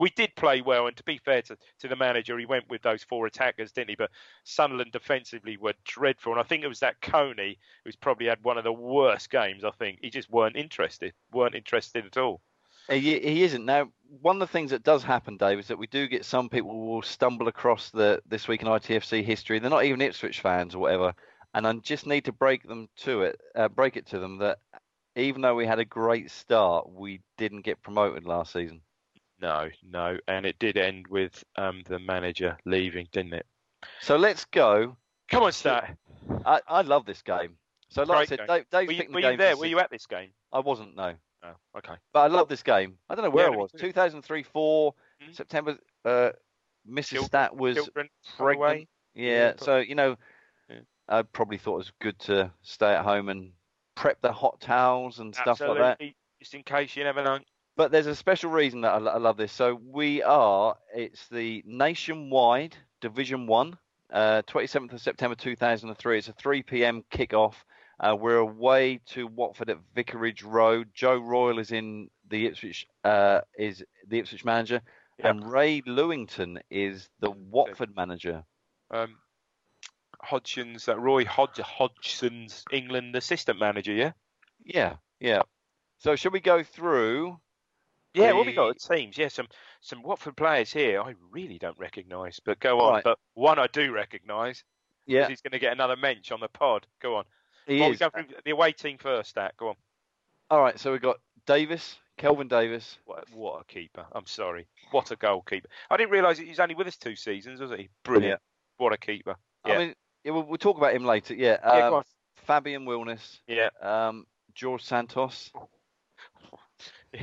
we did play well, and to be fair to, to the manager, he went with those four attackers, didn't he? But Sunderland defensively were dreadful, and I think it was that Kone who's probably had one of the worst games. I think he just weren't interested, weren't interested at all. He, he isn't. Now, one of the things that does happen, Dave, is that we do get some people who will stumble across the this week in ITFC history. They're not even Ipswich fans or whatever, and I just need to break them to it, uh, break it to them that even though we had a great start, we didn't get promoted last season. No, no, and it did end with um, the manager leaving, didn't it? So let's go. Come on, Stat. I, I love this game. So, like I said, game. Dave, Dave's Were you, picking were the you there? Were you at this game? I wasn't, no. Oh, okay. But I love this game. I don't know where Yeah, I was. too. 2003 4, Mhm. September. Uh, Mrs. Children- Stat was Children pregnant. Yeah, Yeah, so you know, Yeah. I probably thought it was good to stay at home and prep the hot towels and stuff Absolutely. like that. Just in case you never know. But there's a special reason that I, I love this. So we are. It's the nationwide Division One, uh, 27th of September 2003. It's a 3 p.m. kickoff. Uh, we're away to Watford at Vicarage Road. Joe Royle is in the Ipswich. Uh, is the Ipswich manager, Yep. and Ray Lewington is the Watford manager. Um, Hodgson's, uh, Roy Hodg- Hodgson's England assistant manager, yeah? Yeah, yeah. So should we go through? Yeah, what we got The- teams? Yeah, some some Watford players here I really don't recognise, but go on. Right. But one I do recognise. Yeah, He's going to get another mensch on the pod. Go on. He Well, we is. go through the away team first, Stat. Go on. All right, so we've got Davis, Kelvin Davis. What, what a keeper. I'm sorry. What a goalkeeper. I didn't realise he was only with us two seasons, was he? Brilliant. What a keeper. I mean, yeah, we'll, we'll talk about him later. Yeah, Yeah, go um, on. Fabian Wilnis, Yeah. um, George Santos.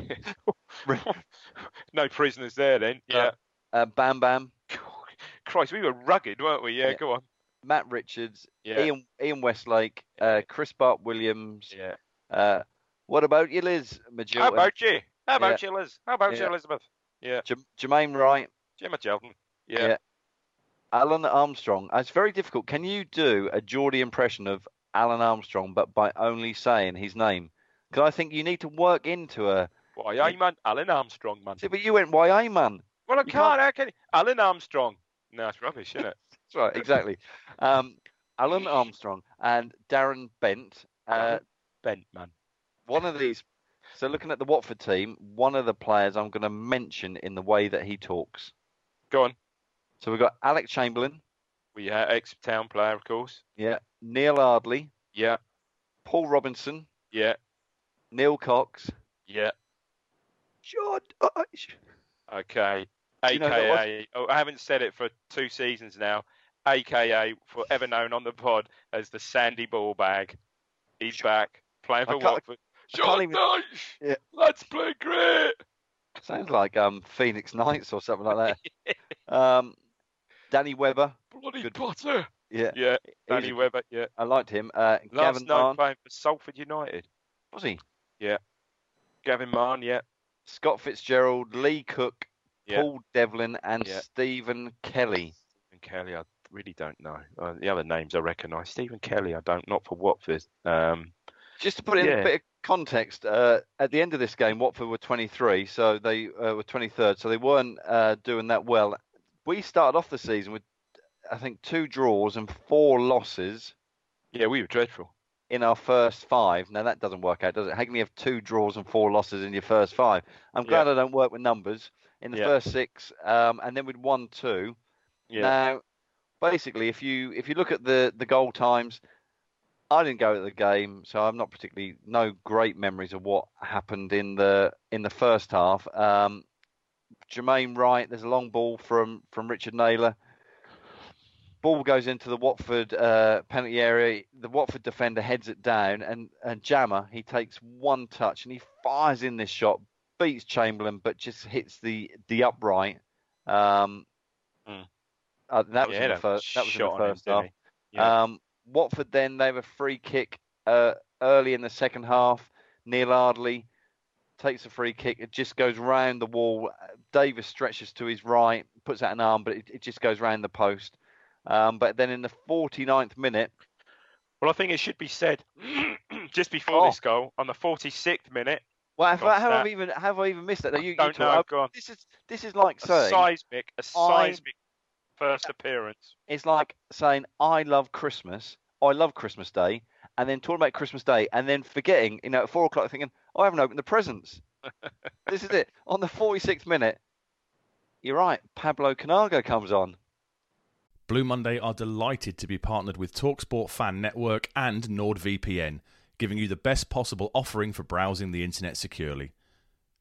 no prisoners there then. Yeah. Uh, Bam Bam, Christ, we were rugged, weren't we? Yeah, Yeah. go on. Matt Richards, Yeah. Ian Ian Westlake, uh, Chris Bart Williams. Yeah. Uh, what about you, Liz How about you? How about you, Liz? How about you, Elizabeth? Yeah. J- Jermaine Wright, Jim Magilton. Yeah. Yeah. Alan Armstrong. Uh, It's very difficult. Can you do a Geordie impression of Alan Armstrong, but by only saying his name? Because I think you need to work into a. Why, I man, Alan Armstrong, man. See, but you went YA man. Well, I can't. can't- How can? Alan Armstrong. No, it's rubbish, isn't it? That's right, exactly. Um, Alan Armstrong and Darren Bent. Uh, Alan Bent, man. one of these. So looking at the Watford team, one of the players I'm going to mention in the way that he talks. Go on. So we've got Alex Chamberlain, We uh, ex town player, of course. yeah, Neil Ardley, Yeah. Paul Robinson, Yeah. Neil Cox, Yeah. Sean Dyche. Okay. Do you know who that was? AKA, oh, I haven't said it for two seasons now. AKA, forever known on the pod as the Sandy Ball Bag. He's back playing for Watford. Sean even- Dyche, Yeah. let's play great. Sounds like um Phoenix Nights or something like that. um, Danny Webber. Bloody Good. Potter. Yeah, Yeah, Danny a- Webber. Yeah, I liked him. Uh, last Gavin night Mahon. playing for Salford United. Was he? Yeah. Gavin Mahon. Yeah, Scott Fitzgerald, Lee Cook, Yeah. Paul Devlin, and. Stephen Kelly. Stephen Kelly. I really don't know. Uh, the other names I recognise. Stephen Kelly. I don't. Not for Watford. Um, Just to put it in a bit of context, uh, at the end of this game, Watford were 23, so they uh, were 23rd, so they weren't uh, doing that well. We started off the season with, I think, two draws and four losses yeah, we were dreadful. in our first five. Now that doesn't work out, does it? How can you have two draws and four losses in your first five? I'm glad I don't work with numbers. In the Yeah. first six, um, and then we'd won two. Yeah. Now, basically, if you if you look at the the goal times, I didn't go to the game, so I'm not particularly no great memories of what happened in the in the first half. Um, Jermaine Wright, there's a long ball from from Richard Naylor. Ball goes into the Watford uh, penalty area. The Watford defender heads it down, and and Jammer he takes one touch and he fires in this shot, beats Chamberlain, but just hits the the upright. Um, Mm. Uh, that was yeah, in the first. That was in the first half. Yeah. Um, Watford then they have a free kick uh, early in the second half. Neil Ardley takes a free kick. It just goes round the wall. Davis stretches to his right, puts out an arm, but it, it just goes round the post. Um, but then in the 49th minute, Well, I think it should be said just before Oh. this goal on the 46th minute. well, have, I- have I even have I even missed that? No, you, you don't talk- know. Go on. This is this is like A saying seismic, a seismic first appearance. it's like saying I love Christmas. Oh, I love Christmas Day, and then talking about Christmas Day, and then forgetting, you know, at four o'clock, thinking "Oh, I haven't opened the presents. this is it. On the 46th minute, you're right. Pablo Counago comes on. Blue Monday are delighted to be partnered with Talksport Fan Network and NordVPN, giving you the best possible offering for browsing the internet securely.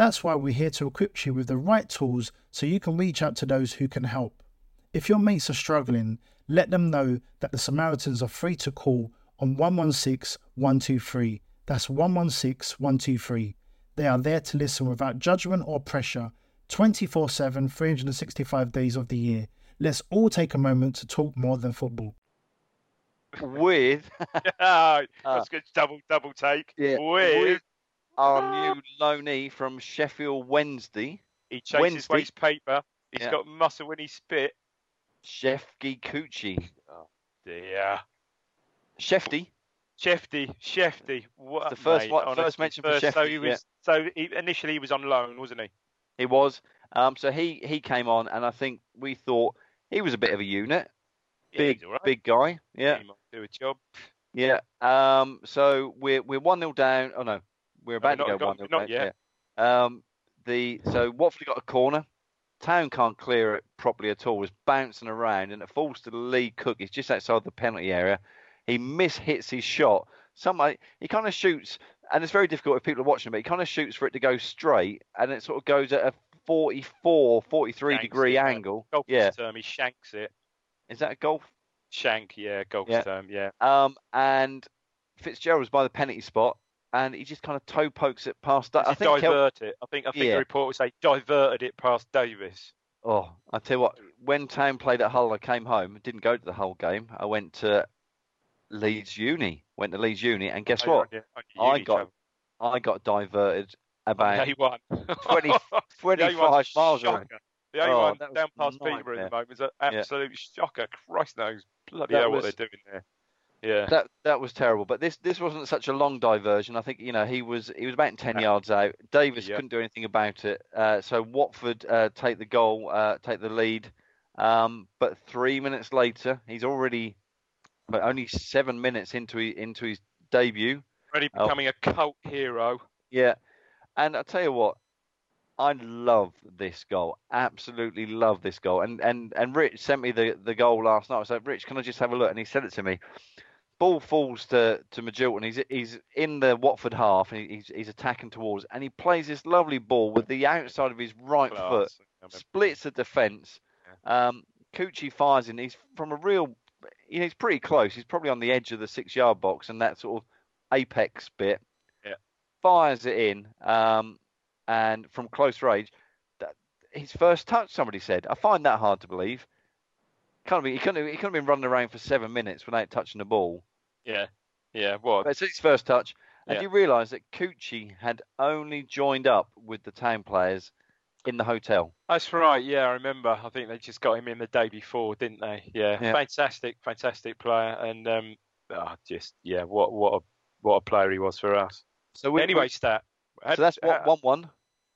That's why we're here to equip you with the right tools so you can reach out to those who can help. If your mates are struggling, let them know that the Samaritans are free to call on 116 123. That's 116 123. They are there to listen without judgment or pressure 24 7, 365 days of the year. Let's all take a moment to talk more than football. With Ah, Ah. that's good. Double double take. Yeah, With, with our new loanee from Sheffield Wednesday, he chases Wednesday. waste paper. He's Yeah. got muscle when he spit. Shefki Kuqi. Dear. Shefty, Shefty, Shefty. What the first mate, one- first mention for first- So Shefty, he yeah. was. So he, initially he was on loan, wasn't he? he was. Um, so he he came on, and I think we thought he was a bit of a unit, Yeah, big right. big guy. Yeah, He might do a job. yeah. Um, so we're we're one 0 down. Oh no, we're about not- to go one 0 not yet. Yeah. Um, the so Watford got a corner. Town can't clear it properly at all. It's bouncing around, and it falls to Lee Cook. He's just outside the penalty area. He mishits his shot. Some he kind of shoots, and it's very difficult if people are watching, but he kind of shoots for it to go straight, and it sort of goes at a 44, 43 Shanks degree it, angle. Golf Yeah, term, he shanks it. is that a golf? Shank, yeah, golf Yeah. term, yeah. Um, and Fitzgerald was by the penalty spot, and he just kind of toe pokes it past. Does I think Kel- it. I think I think Yeah. the report would say diverted it past Davis. Oh, I tell you what, when Town played at Hull, I came home. Didn't go to the Hull game. I went to Leeds Uni. Went to Leeds Uni, and guess Oh, what? yeah, on I got travel. I got diverted about the A1. 20, The 25 A1's miles away. shocker. The Oh, A1 that down past Peterborough at the moment is an Yeah. absolute shocker. Christ knows bloody That hell was- what they're doing there. Yeah. That that was terrible. But this this wasn't such a long diversion. I think you know he was he was about ten yards out. Davis Yeah. couldn't do anything about it. Uh, so Watford uh, take the goal, uh, take the lead. Um, but three minutes later, he's already, but only seven minutes into his, into his debut. Already Oh. becoming a cult hero. Yeah, and I tell you what, I love this goal. Absolutely love this goal. And and and Rich sent me the the goal last night. I said, Rich, can I just have a look? And he sent it to me. Ball falls to to Magilton. He's he's in the Watford half and he's he's attacking towards, and he plays this lovely ball with the outside of his right Class. foot, splits the defence. Um, Kuqi fires in. He's from a real, you know, he's pretty close. He's probably on the edge of the six yard box and that sort of apex bit. Yeah. Fires it in, um, and from close range, that, his first touch. Somebody said, I find that hard to believe. Can't be. He couldn't. He couldn't have been running around for seven minutes without touching the ball. Yeah. Yeah. What? But it's his first touch. And Yeah. you realise that Kuqi had only joined up with the town players in the hotel. That's right. Yeah, I remember. I think they just got him in the day before, didn't they? Yeah. Yeah. Fantastic, fantastic player, and um, ah, just yeah, what what a what a player he was for us. So we, anyway, stat. we- so that's what uh, one one.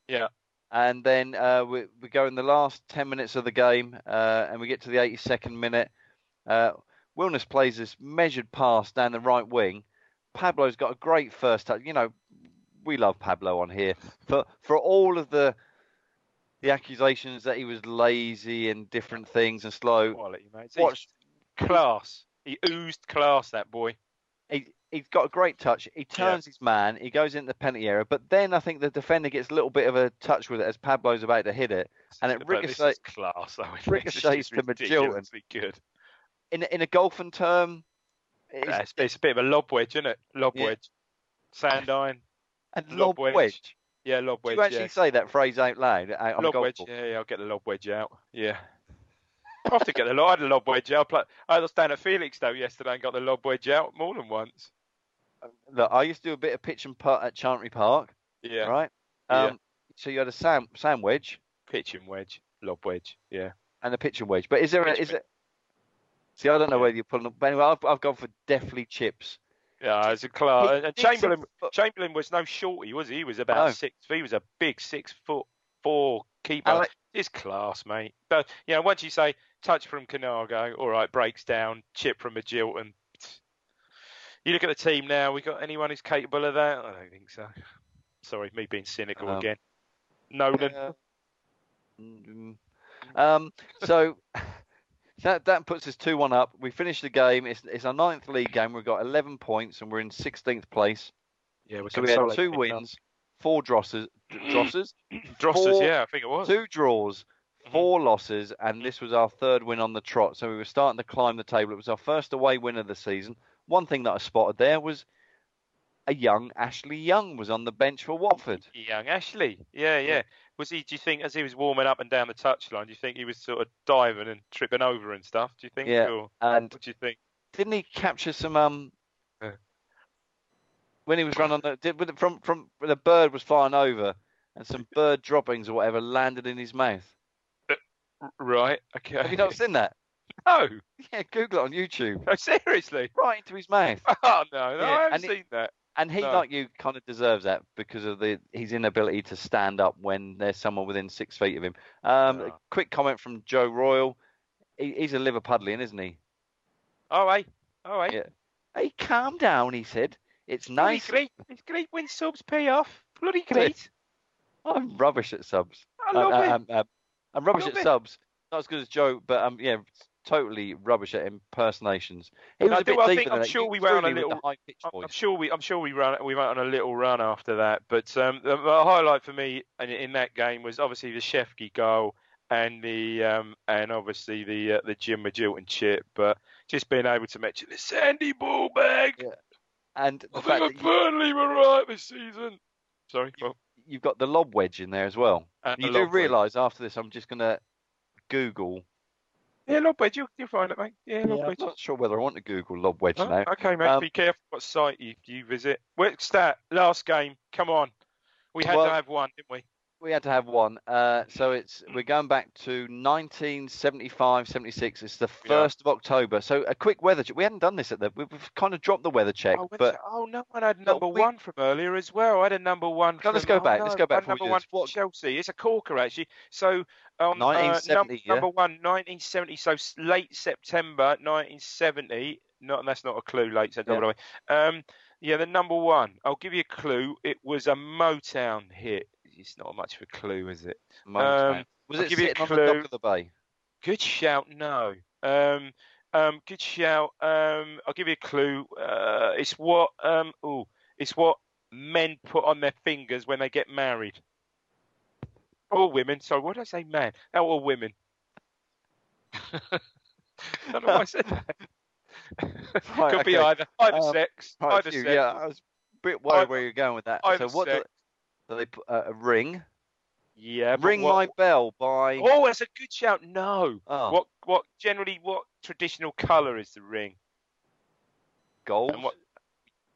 Yeah. And then uh, we, we go in the last 10 minutes of the game uh, and we get to the 82nd minute. Wilnis plays this measured pass down the right wing. Pablo's got a great first touch. You know, we love Pablo on here. For, for all of the the accusations that he was lazy and different things and slow, quality, mate. Watch, class. He oozed class. That boy. he, he's got a great touch. He turns his man. He goes into the penalty area. But then I think the defender gets a little bit of a touch with it as Pablo's about to hit it. And it ricochets- class. Though. This is ricochets to Magilton. good. In, in a golfing term, it's, Yeah, it's, it's a bit of a lob wedge, isn't it? Lob Yeah. wedge. Sandine. and lob lob wedge. wedge. Yeah, lob Do wedge. you actually yeah. say that phrase out loud out lob wedge. ball? Yeah, yeah, I'll get the lob wedge out. Yeah. I have to get the lob. I had a lob wedge out. I was down at Felix though yesterday and got the lob wedge out more than once. Look, I used to do a bit of pitch and putt at Chantry Park, Yeah. right? Yeah. Um, So you had a sand, sand wedge Pitch and wedge, lob wedge. Yeah. and a pitch and wedge. But is there a, is it? See, I don't know whether you're pulling up. But anyway, I've, I've gone for definitely chips. Yeah, it's a class. He- And Chamberlain, foot- Chamberlain was no shorty, was he? He was about No. six. He was a big six foot four keeper. Alex- It's class, mate. But you know, once you say touch from Counago, all right, breaks down, chip from Magilton. You look at the team now. We got anyone who's capable of that? I don't think so. Sorry, me being cynical Um, again. Nolan. Uh, um, so that that puts us two one up. We finished the game. It's it's our ninth league game. We've got eleven points and we're in sixteenth place. yeah, we're So we had two wins, four drosses, drosses, now. Drossers, four- yeah, I think it was. two draws, Mhm. four losses, and this was our third win on the trot. So we were starting to climb the table. It was our first away win of the season. One thing that I spotted there was a young Ashley Young was on the bench for Watford. Young Ashley. Yeah, yeah. Was he? Do you think as he was warming up and down the touchline, do you think he was sort of diving and tripping over and stuff? Do you think? Yeah. Or And what do you think? didn't he capture some um Yeah. when he was running on the did, from from when the bird was flying over and some bird droppings or whatever landed in his mouth. Right. Okay. Have you not seen that? No. Yeah, Google it on YouTube. No, seriously. Right into his mouth. Oh no, no, Yeah, I haven't and it- seen that. And he, No. like you, kind of deserves that because of the his inability to stand up when there's someone within six feet of him. Um, No. quick comment from Joe Royle. He, he's a Liverpudlian, isn't he? Oh, hey. Oh, hey. Yeah. Hey, calm down, he said. It's Bloody nice. great. It's great when subs pay off. Bloody great. I'm rubbish at subs. I love I'm, it. I'm, I'm, I'm rubbish at it. subs. Not as good as Joe, but um, yeah, totally rubbish at impersonations. He was I a bit I deeper think- I'm sure we went on a threw me with the little- I'm, sure we I'm sure we run we went on a little run after that. But um, the, highlight for me in, in that game was obviously the Shefki goal and the um, and obviously the uh, the Jim Magilton chip. But just being able to mention the Sandy ball bag. Yeah. And the I fact think that you, Burnley were right this season. Sorry. Well, you've got the lob wedge in there as well. You do realise after this, I'm just going to Google. Yeah, lob wedge. You, you'll find it, mate. Yeah, lob I'm wedge. not sure whether I want to Google lob wedge Oh, now. okay, mate. Um, be careful what site you, you visit. Wait, that? Last game. Come on. We had Well- to have one, didn't we? We had to have one. Uh, so it's we're going back to 1975, 76. It's the Yeah. first of October. So a quick weather check. We hadn't done this at the. We've we've kind of dropped the weather check, Oh, but oh, no one had number we- one from earlier as well. I had a number one. No, from, let's go oh, back, let's go back I had number one What- Chelsea. It's a corker actually. So on uh, num- yeah? number one, 1970. So late September 1970. Not that's not a clue. Late September. way. Um, yeah, the number one. I'll give you a clue. It was a Motown hit. It's not much of a clue, is it? Um, was I'll it give you a sitting on the dock of the bay? Good shout. No. Um, um, good shout. Um, I'll give you a clue. Uh, it's what. Um, ooh, it's what men put on their fingers when they get married. All women. Sorry, what did I say, man? Oh, all women. I don't know why I said that. Right, Could be either either Um, sex, either sex. yeah, I was a bit worried Either- where you're going with that. either So what? Sex. do they put uh, a ring? Yeah. but Ring what- my bell by. Oh, that's a good shout. No. Oh, What? What? Generally, what traditional colour is the ring? gold. And what?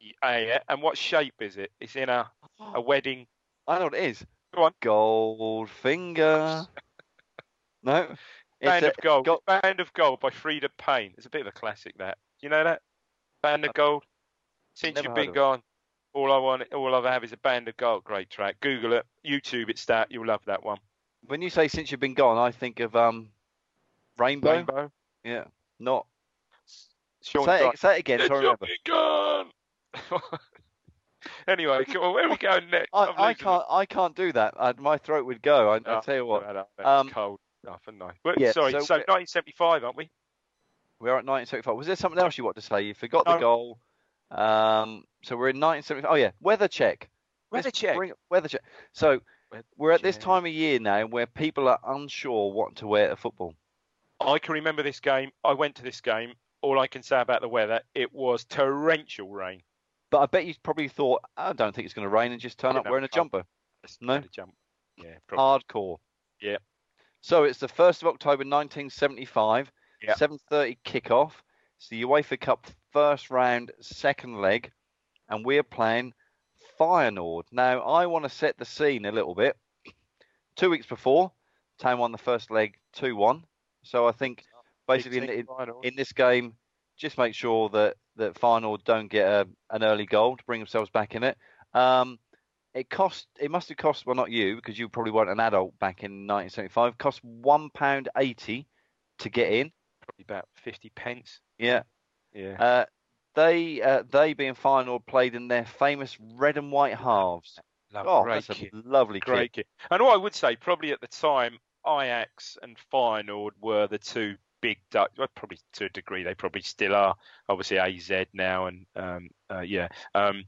Yeah, yeah. And what shape is it? It's in a a wedding. I know what it is. Go on. Gold finger. no. It's Band a, of Gold. go- Band of Gold by Freda Payne. It's a bit of a classic. That. You know that? Band of Gold. Since never you've heard been of it. gone, all I want, all I have is a Band of Gold. Great track. Google it. YouTube it. Stat. You'll love that one. when you say since you've been gone, I think of um, rainbow. Rainbow. Yeah. Not. Sean say, it, say it again. Since I you've been gone. anyway, on. Where are we going next? I, I losing it. can't. I can't do that. I, my throat would go. I, I Oh, tell you what. I um, cold stuff, and nice. But yeah, sorry, so so, 1975, aren't we? We are at 1975. Was there something else you want to say? You forgot the goal. Um, so we're in 1975. Oh yeah, weather check. Weather Let's check. bring- weather check. So Weather we're at this time of year now where people are unsure what to wear to football. I can remember this game. I went to this game. All I can say about the weather, it was torrential rain. But I bet you probably thought, I don't think it's going to rain, and just turn up not. wearing a jumper. No? a jump. Yeah, probably. Hardcore. Yeah. So it's the first of October, 1975. Yeah. 7:30 kickoff. It's the UEFA Cup first round, second leg, and we're playing Feyenoord. Now I want to set the scene a little bit. Two weeks before, Town won the first leg 2-1. So I think basically in, in, in this game, just make sure that that Feyenoord don't get a, an early goal to bring themselves back in it. Um, it cost. It must have cost. Well, not you because you probably weren't an adult back in 1975. Cost one pound eighty to get in. probably about 50 pence. Yeah. Yeah. Uh, they uh, they being final played in their famous red and white halves. Love, Oh, great that's a lovely Great kit. kit. And what I would say, probably at the time, Ajax and Feyenoord were the two big Dutch. Well, probably to a degree, they probably still are. Obviously, AZ now, and um, uh, yeah. Um,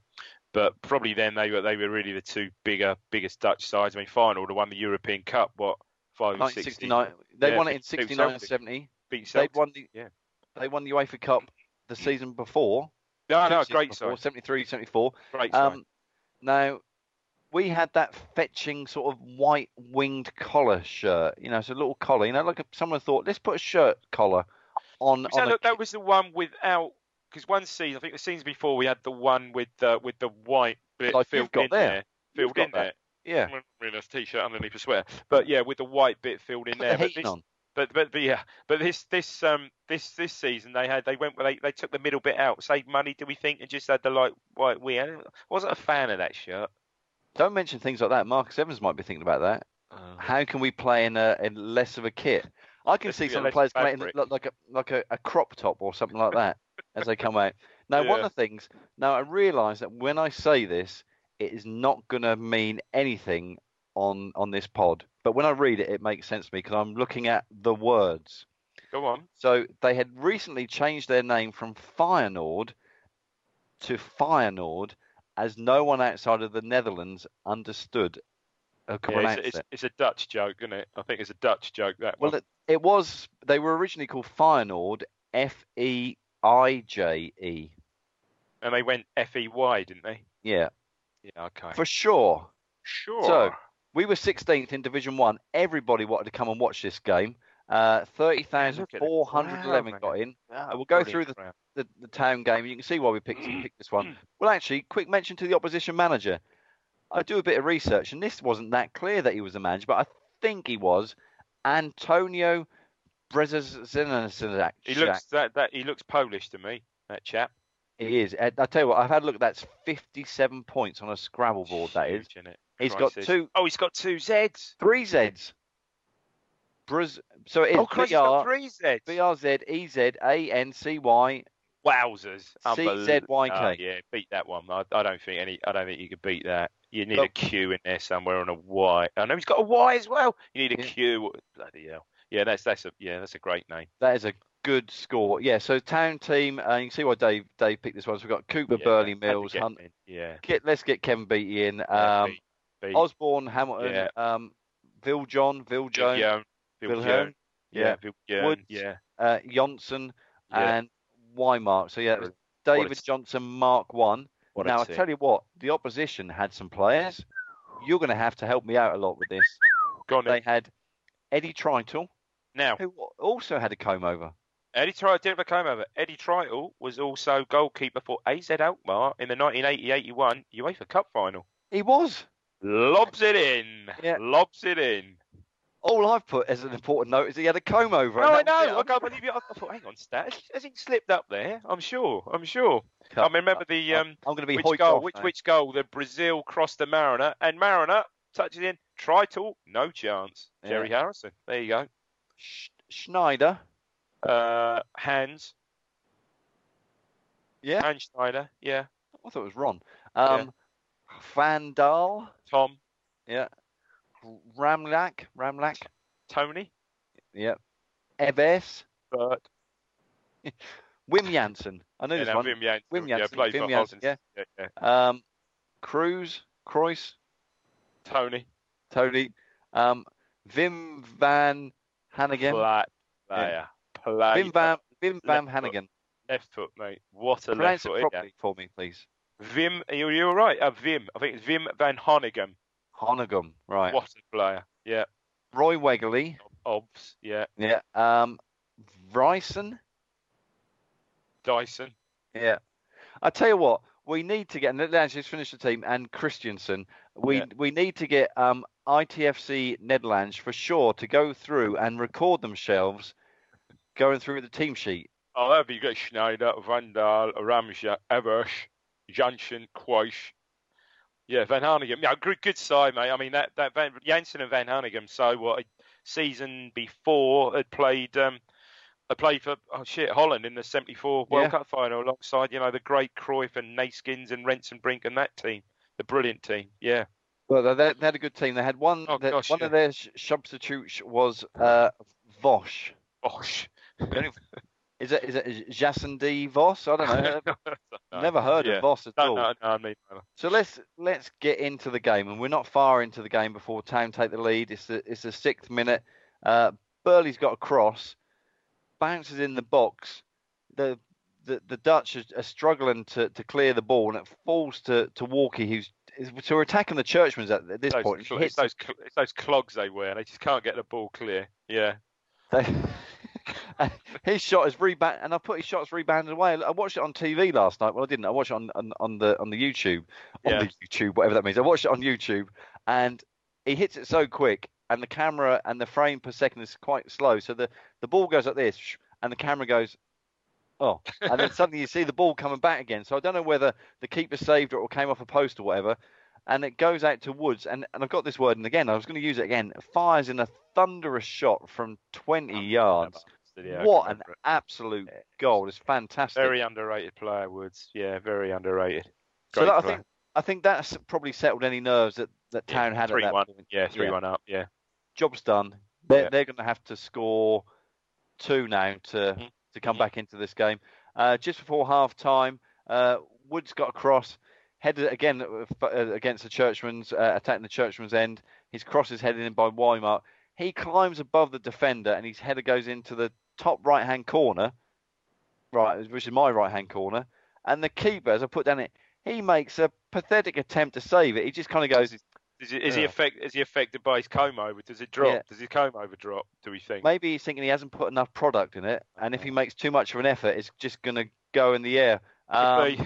but probably then they were they were really the two bigger biggest Dutch sides. I mean, Feyenoord won the European Cup. What five or six? 1969. They Yeah, won it in beat 69 Celtic. 70. Beat They won the Yeah. they won the UEFA Cup the season before. No, no, great before, side. 73, 74. Great side. Um, now, we had that fetching sort of white winged collar shirt. You know, it's a little collar. You know, like a, someone thought, let's put a shirt collar on. Was on that, a look, that was the one without because one season, I think the seasons before we had the one with the with the white bit Like filled in there. filled got in that. there. yeah, wearing a t-shirt underneath, a swear. But yeah, with the white bit filled in put there. the heating this, on. But, but but yeah, but this this um this this season they had they went they they took the middle bit out, saved money. Do we think and just had the like white we I wasn't a fan of that shirt. Don't mention things like that. Marcus Evans might be thinking about that. How can we play in a in less of a kit? I can Let's see some players playing fabric. look like a like a, a crop top or something like that as they come out. Now, one of the things. Now, I realise that when I say this, it is not going to mean anything on on this pod. But when I read it, it makes sense to me because I'm looking at the words. Go on. So they had recently changed their name from Feijenoord to Feyenoord, as no one outside of the Netherlands understood could Yeah, it's, it's, it's a Dutch joke, isn't it? I think it's a Dutch joke. That Well, it, it was. They were originally called Feijenoord, F E I J E. and they went F E Y, didn't they? Yeah, Yeah. Okay. for sure. sure. So we were 16th in Division One. Everybody wanted to come and watch this game. Uh, Look at it. 30,411 Wow, got in. Ah, we'll go through the- the, the town game. You can see why we picked, picked this one. Well, actually, quick mention to the opposition manager. I do a bit of research, and this wasn't that clear that he was the manager, but I think he was Antonio Brzezanczyk. He looks that that he looks Polish to me. That chap. He is. I tell you what, I've had a look. That's 57 points on a Scrabble board. That is. Huge, innit? He's got two, Oh, he's got two Zs. three Zs. Braz- so it is Oh, Christ, BR, three Zs. B R Z E Z A N C Y. Wowzers. CZYK. Oh, yeah, beat that one. I, I don't think any. I don't think you could beat that. You need a Q in there somewhere on a Y. I know he's got a Y as well. You need a Yeah. Q. Bloody hell. Yeah, that's that's a yeah, that's a great name. That is a good score. Yeah. So town team. Uh, you can see why Dave Dave picked this one. So we've got Cooper, Yeah, Burley, Mills, Hunt. Yeah. Get, let's get Kevin Beattie in. Um, Osborne, Hamilton, Yeah. um, Vil John, Bill Jones, Young, Bill Wilhelm, Young. yeah. Yeah, Bill Young. Woods, Yeah. uh, Johnson, Yeah. and Whymark. So yeah, it was a David Johnson, Mark One. What now a I tell you what, the opposition had some players. You're going to have to help me out a lot with this. Go. They had Eddie Treijtel, Now, who also had a comb over. Eddie Treijtel didn't come over. Eddie Treijtel was also goalkeeper for AZ Alkmaar in the 1980-81 UEFA Cup final. He was. Lobs it in. Yeah. Lobs it in. All I've put as an important note is he had a comb over. No, I know. I can't believe you. I thought, hang on, Stat. Has, he slipped up there? I'm sure. I'm sure. I Cut. remember the um, I'm going to be which goal? off Which which goal? The Brazil crossed the Mariner, and Mariner touches in. Treijtel, no chance. Yeah. Jerry Harrison. There you go. Sch- Schneider. Uh, Hans. Yeah. Hans Schneider. Yeah. I thought it was Ron. Um, Van Daele. Tom. Yeah. Ramljak. Ramljak. Tony. Yeah. Eves. Bert. Wim Jansen. I know Yeah, this no, one. Wim Jansen. Wim Yeah, Jansen, played Wim Jansen, yeah. yeah, yeah. Um, Cruz. Cruyff. Tony. Tony. Um, Wim van Hanegem. Flat player. Player. Wim van Wim van Left foot. Hanegem. Left foot, mate. What a Pronounce left it foot. yeah. properly for me, please. Vim, you're, you're right. Uh, Vim. I think it's Vim van Honegem. Honegum. Right. What a player. Yeah. Roy Wegley. Obs. Yeah. Yeah. Um, Bryson. Dyson. Yeah. I tell you what, we need to get, and let's just finish the team, and Kristensen. We Yeah. we need to get um, ITFC Netherlands for sure to go through and record themselves going through the team sheet. Oh, that'd be good. Schneider, Van Ramsha, Ramja, Evers, Jansen, Quaish. Yeah, Van Hanegem. Yeah, good, good side, mate. I mean, that, that Van, Jansen and Van Hanegem. So, what, a season before had played, um, had played for, oh shit, Holland in the 74 World Yeah. Cup final alongside, you know, the great Cruyff and Neeskens and Rensenbrink and that team. The brilliant team. Yeah. Well, they, they had a good team. They had one. Oh, that- gosh, one yeah. of their substitutes was uh, Vosh. Bosh. Is it is it Jason D Voss? I don't know. No, Never heard yeah. of Voss at No, all. no, no, I mean, no. So let's let's get into the game, and we're not far into the game before Town take the lead. It's the it's the sixth minute. Uh, Burley's got a cross, bounces in the box. The the, the Dutch are, are struggling to, to clear the ball, and it falls to to Walkie, who's so we're attacking the Churchmans at, at this those, point. It's, those, it's those clogs they wear. They just can't get the ball clear. Yeah. his shot is rebound, and I put his shots rebounded away. I watched it on TV last night. Well, I didn't. I watched it on on, on the on the YouTube, on Yeah. the YouTube, whatever that means. I watched it on YouTube, and he hits it so quick, and the camera and the frame per second is quite slow. So the the ball goes like this, and the camera goes. Oh, and then suddenly you see the ball coming back again. So I don't know whether the keeper saved it or came off a post or whatever. And it goes out to Woods, and, and I've got this word, and again, I was going to use it again. Fires in a thunderous shot from 20 yards. Yeah, what an it. absolute goal! It's fantastic. very underrated player, Woods. Yeah, very underrated. so that, I think I think that's probably settled any nerves that, that Town had three at that one. point. Yeah, three one up. Yeah. Job's done. They're Yeah. they're going to have to score two now to Mhm. to come Mhm. back into this game. Uh, just before half time, uh, Woods got across, headed again uh, uh, against the Churchman's, uh, attacking the Churchman's end. His cross is headed in by Whymark. He climbs above the defender and his header goes into the top right hand corner, right, which is my right hand corner. And the keeper, as I put down it, he makes a pathetic attempt to save it. He just kind of goes, Is, it, is he affect? Is he affected by his comb over? Does it drop? Yeah. Does his comb over drop? Do we think? maybe he's thinking he hasn't put enough product in it, and if he makes too much of an effort, it's just going to go in the air. Could Um, be.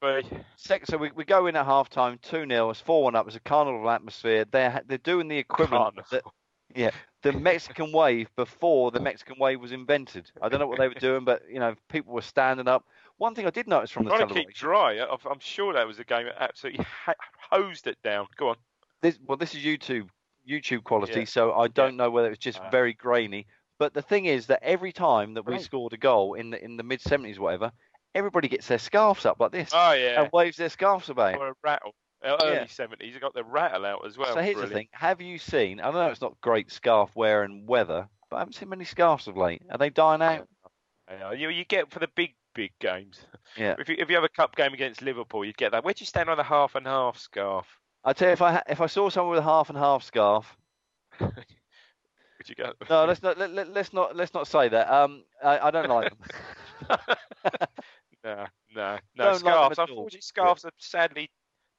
Could be. Sec- so we, we go in at half time, 2 0, it's 4 1 up, it's a carnival atmosphere. They're, they're doing the equivalent. of The, yeah, the Mexican wave before the Mexican wave was invented. I don't know what they were doing, but, you know, people were standing up. One thing I did notice from the Trying to keep dry. I'm sure that was a game that absolutely hosed it down. Go on. this well this is YouTube YouTube quality, Yeah. so I don't know whether it's just Ah. very grainy. But the thing is that every time that we Right. scored a goal in the in the mid seventies, whatever, everybody gets their scarves up like this Oh yeah. and waves their scarves about. Or a rattle. Early 70s, you got the rattle out as well. so here's the thing: Have you seen? I don't know it's not great scarf wearing weather, but I haven't seen many scarves of late. Are they dying out? Yeah, you, you get for the big, big games. Yeah. If you, if you have a cup game against Liverpool, you'd get that. Where'd you stand on the half and half scarf? I tell you, if I if I saw someone with a half and half scarf, Would you go? no, let's not let, let's not let's not say that. Um, I, I don't like them. no, no, no. Don't scarves. at. Unfortunately, scarves have sadly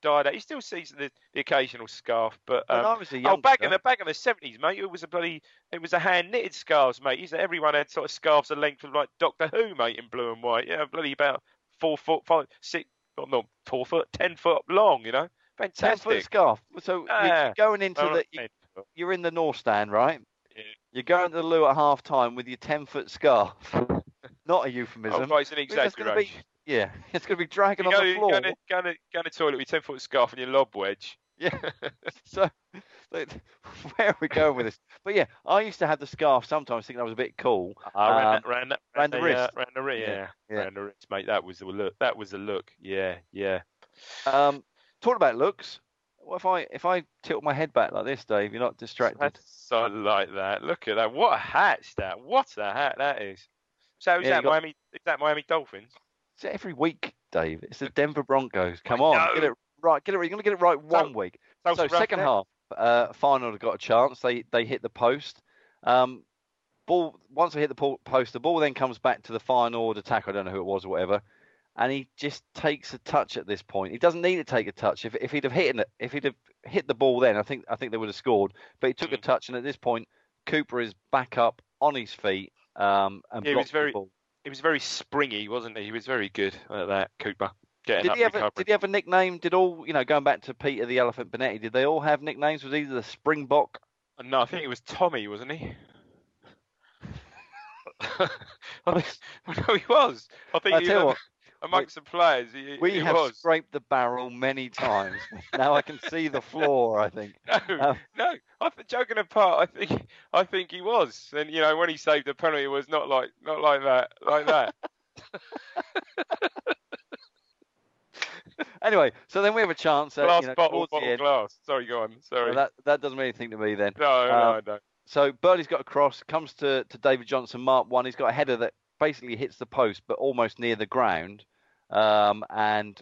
died out. You still see the, the occasional scarf, but um, I was a oh, back in the back in the seventies, mate, it was a bloody, it was a hand knitted scarves, mate. You said everyone had sort of scarves the length of like Doctor Who, mate, in blue and white. Yeah, bloody about four foot, five, six, well, not four foot, ten foot long. You know, ten foot fantastic. scarf. So Ah, you're going into the not 10 foot. you're in the north stand, right? Yeah. You're going to the loo at half time with your ten foot scarf. Not a euphemism. Oh, right, it's an gonna be- exaggeration. Yeah, it's going to be dragging on the floor. go, in the, go, in the, go in the toilet with your 10 foot scarf and your lob wedge. Yeah. so, where are we going with this? But yeah, I used to have the scarf sometimes, thinking I was a bit cool. Ran, Um, that, ran, round the uh, wrist. ran the wrist. Yeah, Yeah, yeah. ran the wrist, mate. That was the look. That was the look. Yeah, yeah. Um, talking about looks, what if I if I tilt my head back like this, Dave? You're not distracted. That's so like that. Look at that. What a hat that? What a hat that is. So is Yeah, that got- Miami? Is that Miami Dolphins? It's every week, Dave. It's the Denver Broncos. Come I on, get it right. Get it. You're going to get it right one week. So second half, uh, final got a chance. They they hit the post. Um, ball once they hit the post, the ball then comes back to the final attack. I don't know who it was or whatever, and he just takes a touch at this point. He doesn't need to take a touch. If if he'd have hit it, if he'd have hit the ball then, I think I think they would have scored. But he took a Mm. touch, and at this point, Cooper is back up on his feet um, and Yeah, he was very- ball. He was very springy, wasn't he? He was very good at that, Cooper. Did he have a, did he have a nickname? Did all you know going back to Peter the Elephant Bonetti? Did they all have nicknames? Was either the Springbok? No, I think it was Tommy, wasn't he? I think, no, he was. I think I he tell you was what, amongst the players. He, we he have was. scraped the barrel many times. now I can see the floor. I think. No, Um, no. I th- joking apart, I think I think he was, and you know when he saved the penalty, it was not like not like that, like that. Anyway, so then we have a chance. At, glass you know, bottle, bottle end. glass. Sorry, go on. Sorry. Well, that that doesn't mean anything to me then. no, no, um, no. So Burley's got a cross, comes to, to David Johnson, mark one. He's got a header that basically hits the post, but almost near the ground, um, and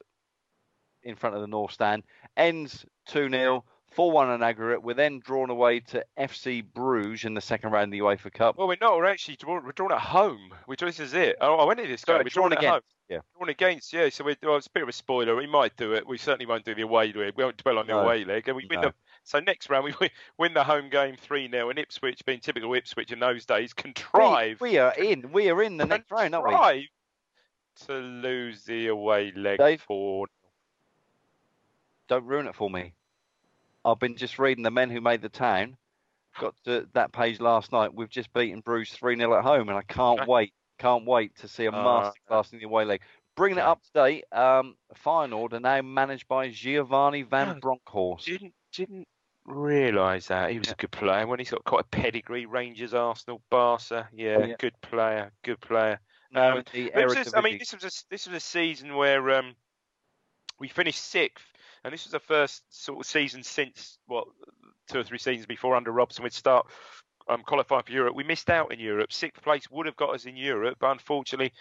in front of the North Stand. Ends 2 0, 4 1 on aggregate. We're then drawn away to FC Bruges in the second round of the UEFA Cup. Well, we're not. We're actually drawn, we're drawn at home. Which this is it. Oh, I went into this game. We're drawn drawn, at against, home. yeah. Drawn against. Yeah. So we're, well, it's a bit of a spoiler. We might do it. We certainly won't do the away leg. We won't dwell on the No. away leg. And we win the. So next round we win, win the home game three 0 and Ipswich, being typical Ipswich in those days, contrive. We, we are in. We are in the next round, aren't we? To lose the away leg Dave? for Don't ruin it for me. I've been just reading the men who made the town. Got to that page last night. We've just beaten Bruges 3 0 at home, and I can't Okay. wait. Can't wait to see a Uh, masterclass in the away leg. Bringing it up to date, um, Feyenoord are now managed by Giovanni van Yeah. Bronckhorst. didn't didn't realise that he was a good player when he's got quite a pedigree. Rangers, Arsenal, Barca. Yeah, Oh, yeah. good player, good player. Um, the this is- I mean, this was a this was a season where um, we finished sixth, and this was the first sort of season since what two or three seasons before under Robson we'd start um, qualify for Europe. We missed out in Europe. Sixth place would have got us in Europe, but unfortunately,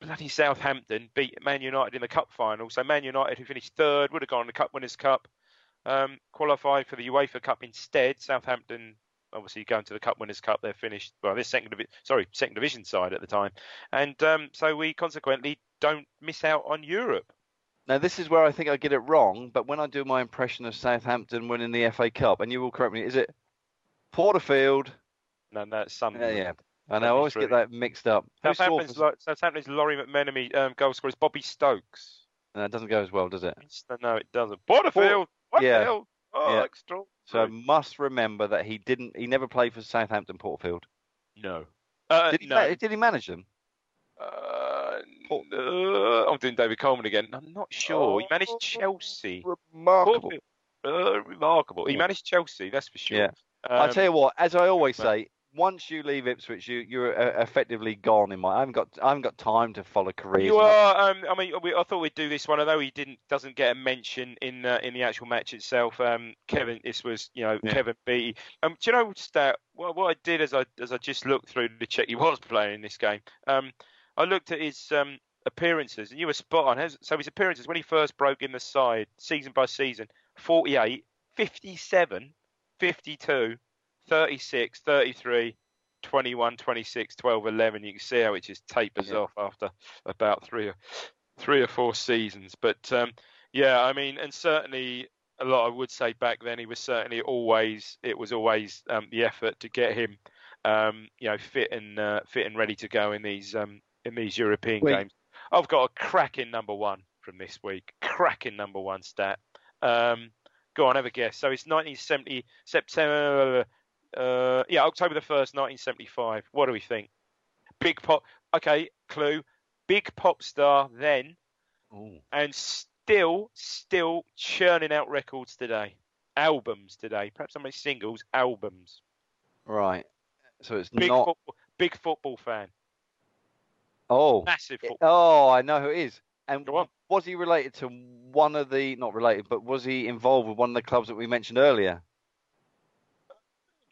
bloody Southampton beat Man United in the cup final. So Man United, who finished third, would have gone in the Cup Winners' Cup, um, qualified for the UEFA Cup instead. Southampton, obviously going to the Cup Winners' Cup, they're finished. Well, this second, divi- sorry, second division side at the time, and um, so we consequently don't miss out on Europe. Now, this is where I think I get it wrong, but when I do my impression of Southampton winning the FA Cup, and you will correct me, is it Porterfield? No, that's some. Yeah, yeah. I I always get that mixed up. Southampton's, Lo- Southampton's Lawrie McMenemy um, goal scorer is Bobby Stokes. No, it doesn't go as well, does it? No, it doesn't. Porterfield. What yeah. the hell? Oh, Yeah. extra. So I must remember that he didn't. He never played for Southampton Portfield. no. Uh, Did he? no. Did he manage them? Uh, uh, I'm doing David Coleman again. I'm not sure. he managed Oh, Chelsea. Remarkable. Uh, remarkable. He managed Chelsea, that's for sure. Yeah. Um, I tell you what, as I always say, once you leave Ipswich, you you're uh, effectively gone in my. I haven't got I haven't got time to follow careers. You I- are. Um, I mean, we, I thought we'd do this one, although he didn't, doesn't get a mention in uh, in the actual match itself. Um, Kevin, this was, you know, Yeah. Kevin Beattie. Um, do you know Stat? What, what I did as I as I just looked through the check, he was playing in this game. Um, I looked at his um appearances, and you were spot on. So his appearances when he first broke in the side, season by season, 48, 57, 52, 36, 33. 21, 26, 12, 11. You can see how it just tapers Yeah. off after about three or three or four seasons. But um, yeah, I mean, and certainly a lot. I would say back then he was certainly always. It was always um, the effort to get him, um, you know, fit and uh, fit and ready to go in these um, in these European Wait. games. I've got a cracking number one from this week. Cracking number one stat. Um, go on, have a guess. So it's 1970 September. Uh, yeah, October the first, 1975. What do we think? Big pop. Okay, clue. Big pop star then, Ooh. and still, still churning out records today. Albums today. Perhaps some singles. Albums. Right. So it's Big not. football. Big football fan. Oh. Massive football. Oh, I know who it is. And Go on. was he related to one of the not related, but was he involved with one of the clubs that we mentioned earlier?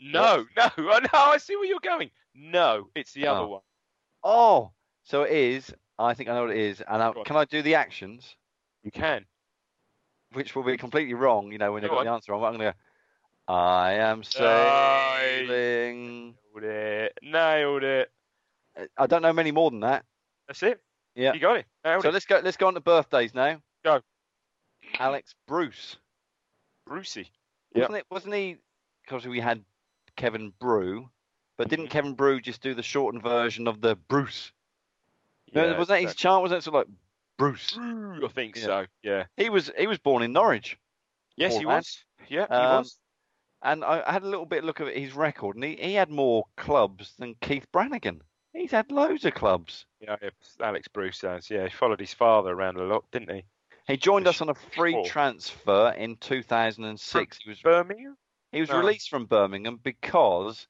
No, no, no. I see where you're going. No, it's the other Oh. one. Oh, so it is. I think I know what it is. And I, can I do the actions, You can. which will be completely wrong? You know when they've got on. the answer wrong. I'm going to go. I am sailing. Nailed it. Nailed it. I don't know many more than that. That's it. Yeah. You got it. Nailed So it. let's go. Let's go on to birthdays now. Go. Alex Bruce. Brucey. Yep. Wasn't it? Wasn't he? Because we had Kevin Brew, but didn't Mhm. Kevin Brew just do the shortened version of the Bruce? No, wasn't that his chant? Was that sort of like Bruce? I think Yeah. so. Yeah. He was. He was born in Norwich, Yes, he lad. was. Yeah, he Um, was. and I, I had a little bit look at his record, and he, he had more clubs than Keith Brannigan. He's had loads of clubs. Yeah, Alex Bruce has. Yeah, he followed his father around a lot, didn't he? He joined us on a free transfer in 2006. He was Birmingham. He was No. released from Birmingham because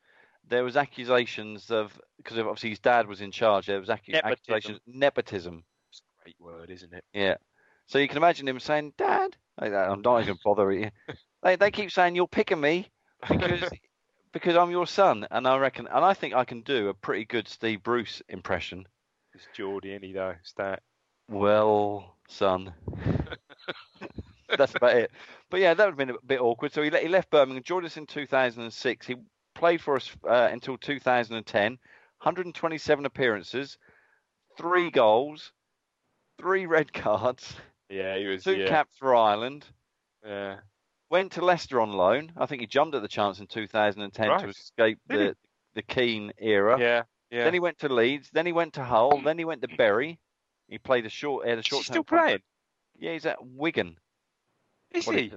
there was accusations of because obviously his dad was in charge. There was accu- Nepotism. accusations nepotism. It's a great word, isn't it? Yeah. So you can imagine him saying, "Dad, I'm not even bothering you." They they keep saying you're picking me because because I'm your son, and I reckon and I think I can do a pretty good Steve Bruce impression. It's Geordie, any though. It's that. Well, son. That's about it. But yeah, that would have been a bit awkward. So he, he left Birmingham, joined us in 2006. He played for us uh, until 2010, 127 appearances, three goals, three red cards, Yeah, he was. two yeah. caps for Ireland. yeah. Went to Leicester on loan. I think he jumped at the chance in 2010 to escape Did he? the the Keane era. Yeah. Yeah. Then he went to Leeds. Then he went to Hull. Then he went to Bury. He played a short. Had a short. still playing? Yeah, he's at Wigan. Is What he? is?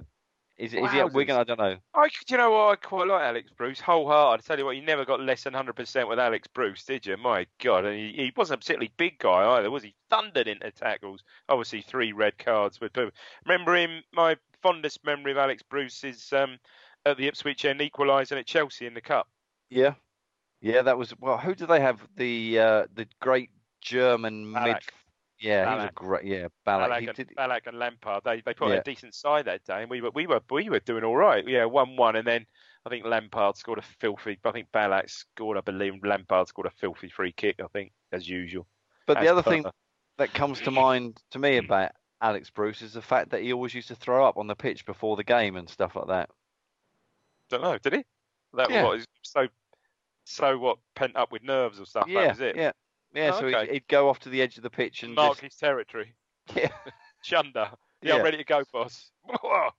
Is, is he at. Wigan? I don't know. I, do you know what? I quite like Alex Bruce, wholehearted. I tell you what, you never got less than 100% with Alex Bruce, did you? My God. And he, he wasn't a particularly big guy either, was he? Thundered into tackles. Obviously, three red cards. With Remember him, my fondest memory of Alex Bruce is um, at the Ipswich end equalising at Chelsea in the Cup. Yeah, yeah. That was well. Who did they have? The uh, the great German Ballack. Yeah, he was a great. Yeah, Balak. Ballack He and, did, Ballack and Lampard. They they put Yeah. a decent side that day, and we were we were we were doing all right. Yeah, one one, and then I think Lampard scored a filthy. I think Ballack scored. I believe Lampard scored a filthy free kick. I think as usual. but the other per. thing that comes to mind to me mm. about Alex Bruce is the fact that he always used to throw up on the pitch before the game and stuff like that. don't know, did he? That Yeah. what is so so what pent up with nerves or stuff. yeah, that was it. yeah, yeah. Oh, so okay. he'd, he'd go off to the edge of the pitch and Mark just, his territory. yeah. Chunder. Yeah, I'm Yeah. ready to go, boss.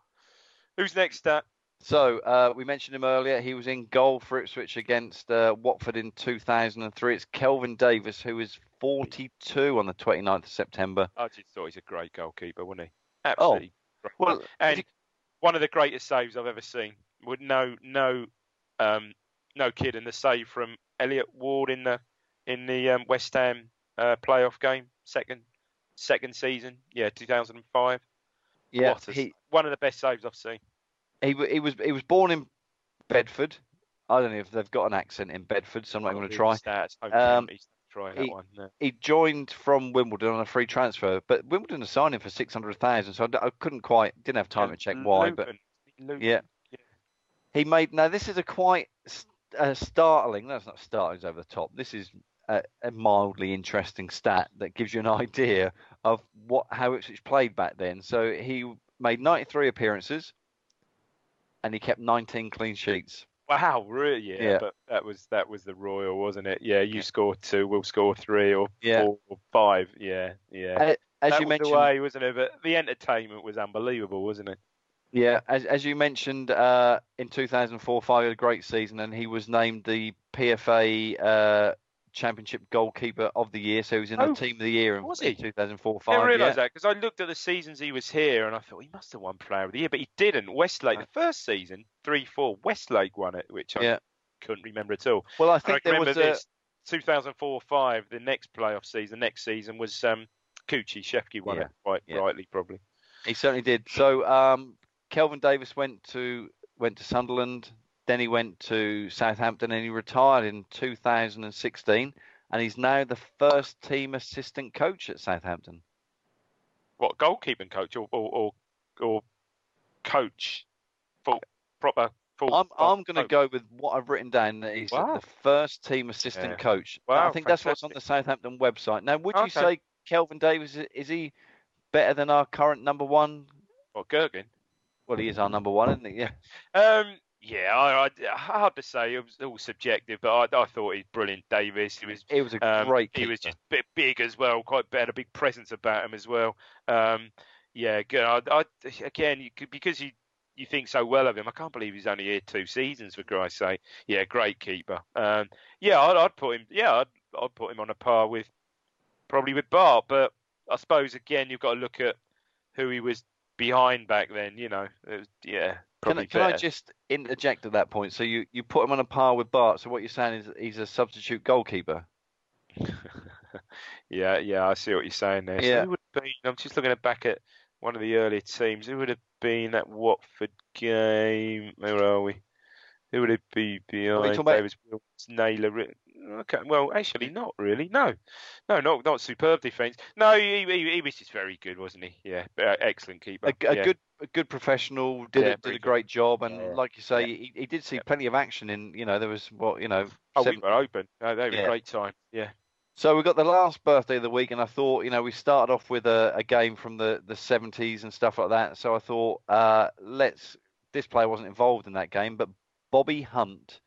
Who's next? Uh, So uh, we mentioned him earlier. He was in goal for Ipswich against uh, Watford in 2003. It's Kelvin Davis, who is 42 on the 29th of September. I just thought he's a great goalkeeper, wasn't he? Oh, Absolutely. great. well, and one of the greatest saves I've ever seen. With no no um no kidding, the save from Elliot Ward in the in the um, West Ham uh, playoff game, second second season, yeah, 2005. Yeah, What a he one of the best saves I've seen. he he was he was born in Bedford. I don't know if they've got an accent in Bedford, so I'm not going to try. Stats, Um, try that he- one. no. He joined from Wimbledon on a free transfer, but Wimbledon signed him for 600,000, so I, I, couldn't quite didn't have time to check why. But Luton, Luton. yeah, he made now this is a quite uh, startling. That's not startling. It's over the top. This is a, a mildly interesting stat that gives you an idea of what how Ipswich played back then. So he made 93 appearances, and he kept 19 clean sheets. Wow, really? Yeah, Yeah. but that was that was the Royal, wasn't it? Yeah, you score two, we'll score three or Yeah. four or five. Yeah, yeah. A- As that you mentioned, the way, wasn't it? But the entertainment was unbelievable, wasn't it? Yeah, as as you mentioned, uh, in 2004-5 had a great season, and he was named the PFA uh, Championship Goalkeeper of the Year. So he was in Oh, the Team of the Year in, was he? 2004-5. I didn't realise yeah. that because I looked at the seasons he was here and I thought he must have won Player of the Year, but he didn't. Westlake, the first season, three four, Westlake won it, which I Yeah. couldn't remember at all. Well, I think I there remember was a, this 2004-5, the next playoff season, next season was um, Kuqi Shefki won Yeah, it quite yeah. rightly, probably. he certainly did. So um, Kelvin Davis went to went to Sunderland, then he went to Southampton, and he retired in 2016, and he's now the first team assistant coach at Southampton. What goalkeeping coach or or or, or coach, full proper full. I'm full I'm going to go with what I've written down. That he's Wow. the first team assistant Yeah. coach. Wow, I think that's what's on the Southampton website. Now, would you say Kelvin Davis is- is he better than our current number one? Or Gergen. Well, he is our number one, isn't he? Yeah. Um, yeah, I, I, hard to say. It was all subjective, but I, I thought he's brilliant. Davis, he was He was a um, great he was just a bit big as well, quite had a big presence about him as well. Um, yeah, good. I, I, again, you could, because you you think so well of him, I can't believe he's only here two seasons for Christ's sake. Yeah, great keeper. Um, yeah, I'd, I'd put him. Yeah, I'd, I'd put him on a par with probably with Bart, but I suppose again you've got to look at who he was behind back then. You know, it was, yeah, Can, I- can I just interject at that point? So you, you put him on a par with Bart. So what you're saying is he's a substitute goalkeeper. yeah, yeah, I see what you're saying there. So Yeah. who would have been? I'm just looking at back at one of the earlier teams. Who would have been that Watford game? Where are we? Who would it be behind talking about- Davis Wills, Naylor? Okay, well, actually, not really. No, no, not not superb defence. No, he, he, he was just very good, wasn't he? Yeah, uh, excellent keeper. A, a yeah. good a good professional did Yeah, a, did a good. great job, and Yeah. like you say, he, he did see plenty of action in. You know, there was what you know. Oh, seven- we were open. Oh, they were great time. Yeah. So we got the last birthday of the week, and I thought, you know, we started off with a, a game from the, the 70s and stuff like that. So I thought, uh, let's. This player wasn't involved in that game, but Bobby Hunt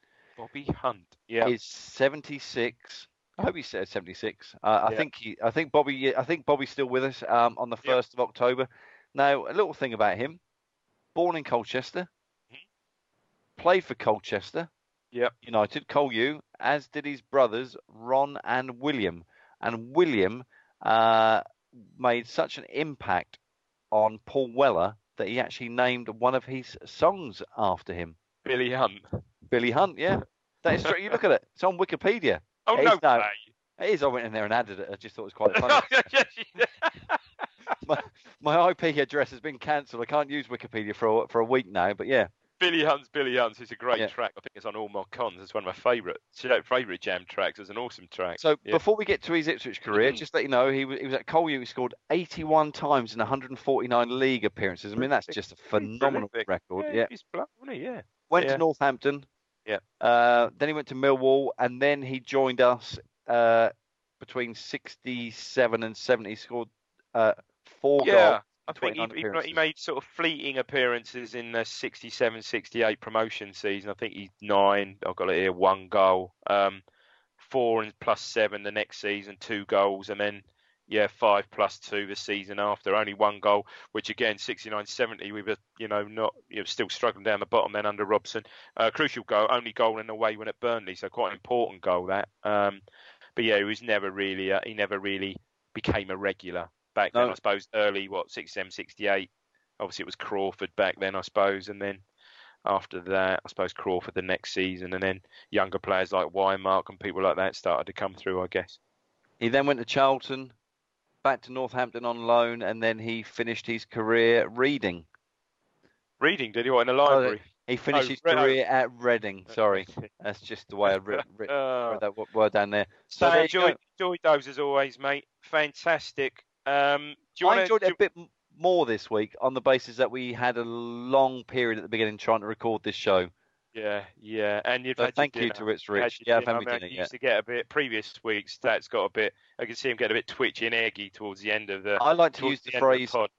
Bobby Hunt. Yeah. is 76. I hope he said 76. Uh, I Yeah. think he. I think Bobby. I think Bobby's still with us um, on the Yeah. first of October. Now, a little thing about him: born in Colchester, played for Colchester. Yep. United, Cole U, as did his brothers Ron and William. And William uh, made such an impact on Paul Weller that he actually named one of his songs after him. Billy Hunt. Billy Hunt, yeah. That is true. You look at it. It's on Wikipedia. Oh It no is way. It is. I went in there and added it. I just thought it was quite funny. my, my IP address has been cancelled. I can't use Wikipedia for a, for a week now. But yeah, Billy Hunt's Billy Hunt's is a great Yeah. track. I think it's on all my cons. It's one of my favourite favourite jam tracks. It's an awesome track. So Yeah. before we get to his Ipswich career, Mhm. just let you know he was, he was at Collier. He scored 81 times in 149 league appearances. I mean, that's just a phenomenal record. yeah, Yeah. he's blunt, wasn't he? Yeah. Went to Northampton. Yeah. Uh, then he went to Millwall, and then he joined us uh, between 67 and 70. He scored uh, four Yeah. goals. I think he, he, made sort of fleeting appearances in the 67 68 promotion season. I think he's nine. I've got it here one goal. Um, four and plus seven the next season, two goals. And then, yeah, five plus two the season after. Only one goal, which again, 69 70, we were, you know, not, you know, still struggling down the bottom then under Robson. Uh, crucial goal, only goal in the away when at Burnley. So quite an important goal that. Um, but yeah, he was never really, uh, he never really became a regular back then. I suppose early what 67, 68. Obviously, it was Crawford back then, I suppose, and then after that, I suppose Crawford the next season, and then younger players like Whymark and people like that started to come through. I guess. He then went to Charlton, back to Northampton on loan, and then he finished his career reading. Reading, did he? What in the Oh, library? He finished Oh, his Re- oh. career at Reading. Sorry, that's just the way I Uh, wrote that word down there. so you enjoyed, those as always, mate. Fantastic. Um, do you I want enjoyed it a bit more this week on the basis that we had a long period at the beginning trying to record this show. Yeah, yeah. And you've So had thank you dinner. to You Rich. Yeah, I've dinner. had my I mean. I Yeah. used to get a bit previous weeks. That's got a bit. I can see him get a bit twitchy and eggy towards the end of the. I like to use the of phrase pod.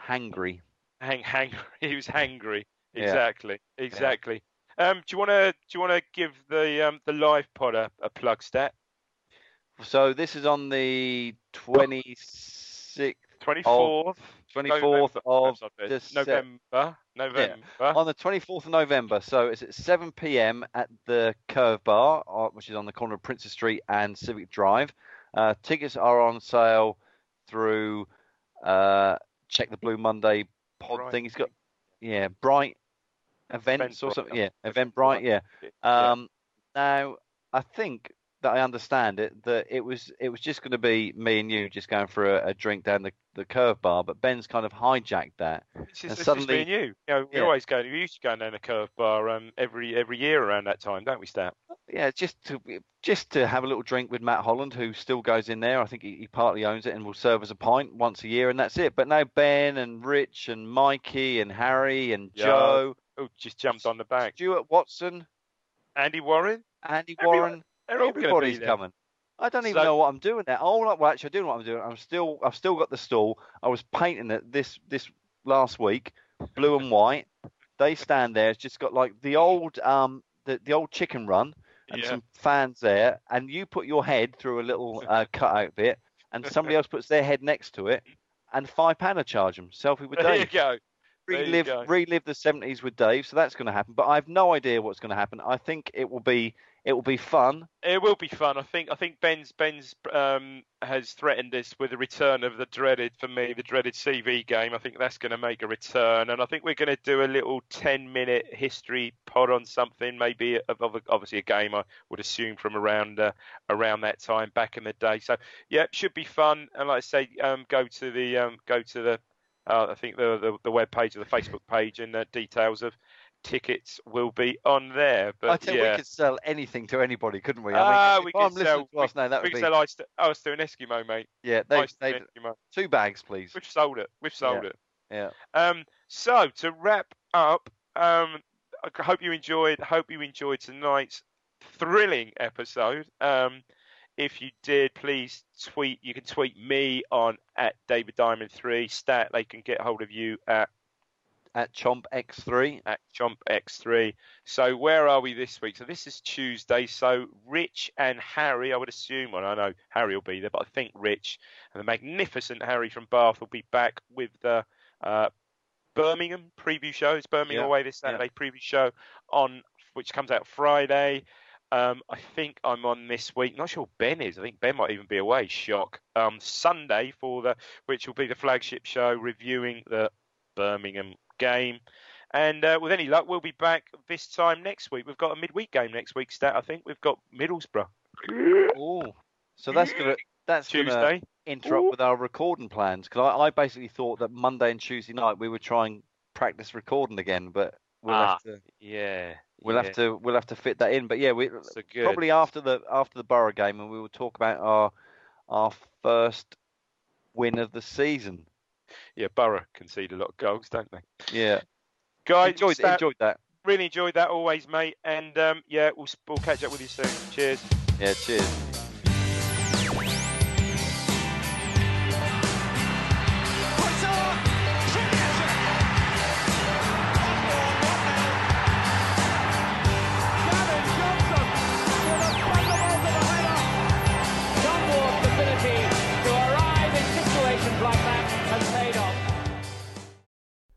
hangry. hang hang he was hangry Yeah. exactly exactly um do you want to do you want to give the um the live pod a, a plug stat So this is on the 26th, 24th 24th of Dece- november november on the 24th of November. So it's at 7 p.m. at the Curve Bar, uh, which is on the corner of Princes Street and Civic Drive. Uh, tickets are on sale through uh, check the Blue Monday pod Bright thing. He's got yeah, Bright events or something. Yeah, Eventbrite. Eventbrite. Yeah. Yeah. Um, Now, I think that I understand it that it was it was just going to be me and you just going for a, a drink down the, the curve bar, but Ben's kind of hijacked that. it's just, and suddenly- me and you you know we Yeah. always go we used to go down the curve bar um every every year around that time don't we stat Yeah, just to just to have a little drink with Matt Holland, who still goes in there. I think he, he partly owns it and will serve as a pint once a year, and that's it. But now Ben and Rich and Mikey and Harry and Yeah. Joe, oh just jumped on the back Stuart Watson, Andy Warren Andy Everyone- Warren, they're all everybody's coming. I don't even So- know what I'm doing there. Oh, well, actually, I do know what I'm doing. I'm still, I've still got the stall. I was painting it this this last week, blue and white. They stand there. It's just got like the old um the, the old chicken run and Yeah. some fans there, and you put your head through a little uh, cutout bit, and somebody else puts their head next to it, and five pound charge them. Selfie with Dave. there you go there you Relive, go. relive the seventies with Dave. So that's going to happen. But I have no idea what's going to happen. I think it will be, it will be fun. It will be fun. I think. I think Ben's Ben's um, has threatened this with the return of the dreaded for me, the dreaded CV game. I think that's going to make a return, and I think we're going to do a little ten-minute history pod on something, maybe of, of obviously a game I would assume from around uh, around that time back in the day. So yeah, it should be fun. And like I say, um, go to the um, go to the uh, I think the, the the web page or the Facebook page, and the details of tickets will be on there. But I you, yeah. we could sell anything to anybody, couldn't we? I Ah, mean, we if could sell- to us now, that we would can be sell ice to, ice to an Eskimo, mate. yeah. They, Ice they, Eskimo. two bags, please. We've sold it. We've sold Yeah. it. Yeah. Um, so to wrap up, um, I hope you enjoyed. Hope you enjoyed tonight's thrilling episode. Um, if you did, please tweet. You can tweet me on at David Diamond three. Stat. They can get hold of you at At Chomp X3, at Chomp X3. So where are we this week? So this is Tuesday. So Rich and Harry, I would assume, well, I know Harry will be there, but I think Rich and the magnificent Harry from Bath will be back with the uh, Birmingham preview show. It's Birmingham Yeah, away this yeah. Saturday preview show on which comes out Friday. Um, I think I'm on this week. Not sure Ben is. I think Ben might even be away. Shock. Um, Sunday for the which will be the flagship show reviewing the Birmingham game. And uh, with any luck, we'll be back this time next week. We've got a midweek game next week. Stat. I think we've got Middlesbrough oh, so that's gonna that's gonna Tuesday. interrupt with our recording plans because I, I basically thought that Monday and Tuesday night we would try and practice recording again, but we'll ah, have to yeah. we'll yeah. have to we'll have to fit that in. But yeah, we So probably after the after the Borough game, and we will talk about our our first win of the season. Yeah, Borough concede a lot of goals, don't they? Yeah, Guys, enjoyed Stan, enjoyed that. really enjoyed that always, mate. And um, yeah, we'll we'll catch up with you soon. Cheers. Yeah, cheers.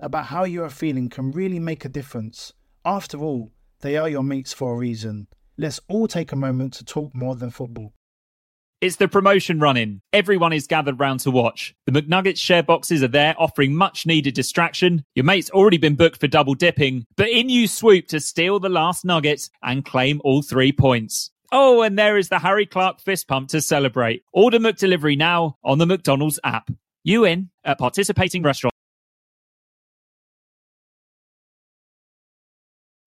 about how you are feeling can really make a difference. After all, they are your mates for a reason. Let's all take a moment to talk more than football. It's the promotion running. Everyone is gathered round to watch. The McNuggets share boxes are there offering much needed distraction. Your mate's already been booked for double dipping, but in you swoop to steal the last nugget and claim all three points. Oh, and there is the Harry Clark fist pump to celebrate. Order McDelivery now on the McDonald's app. You in at participating restaurants.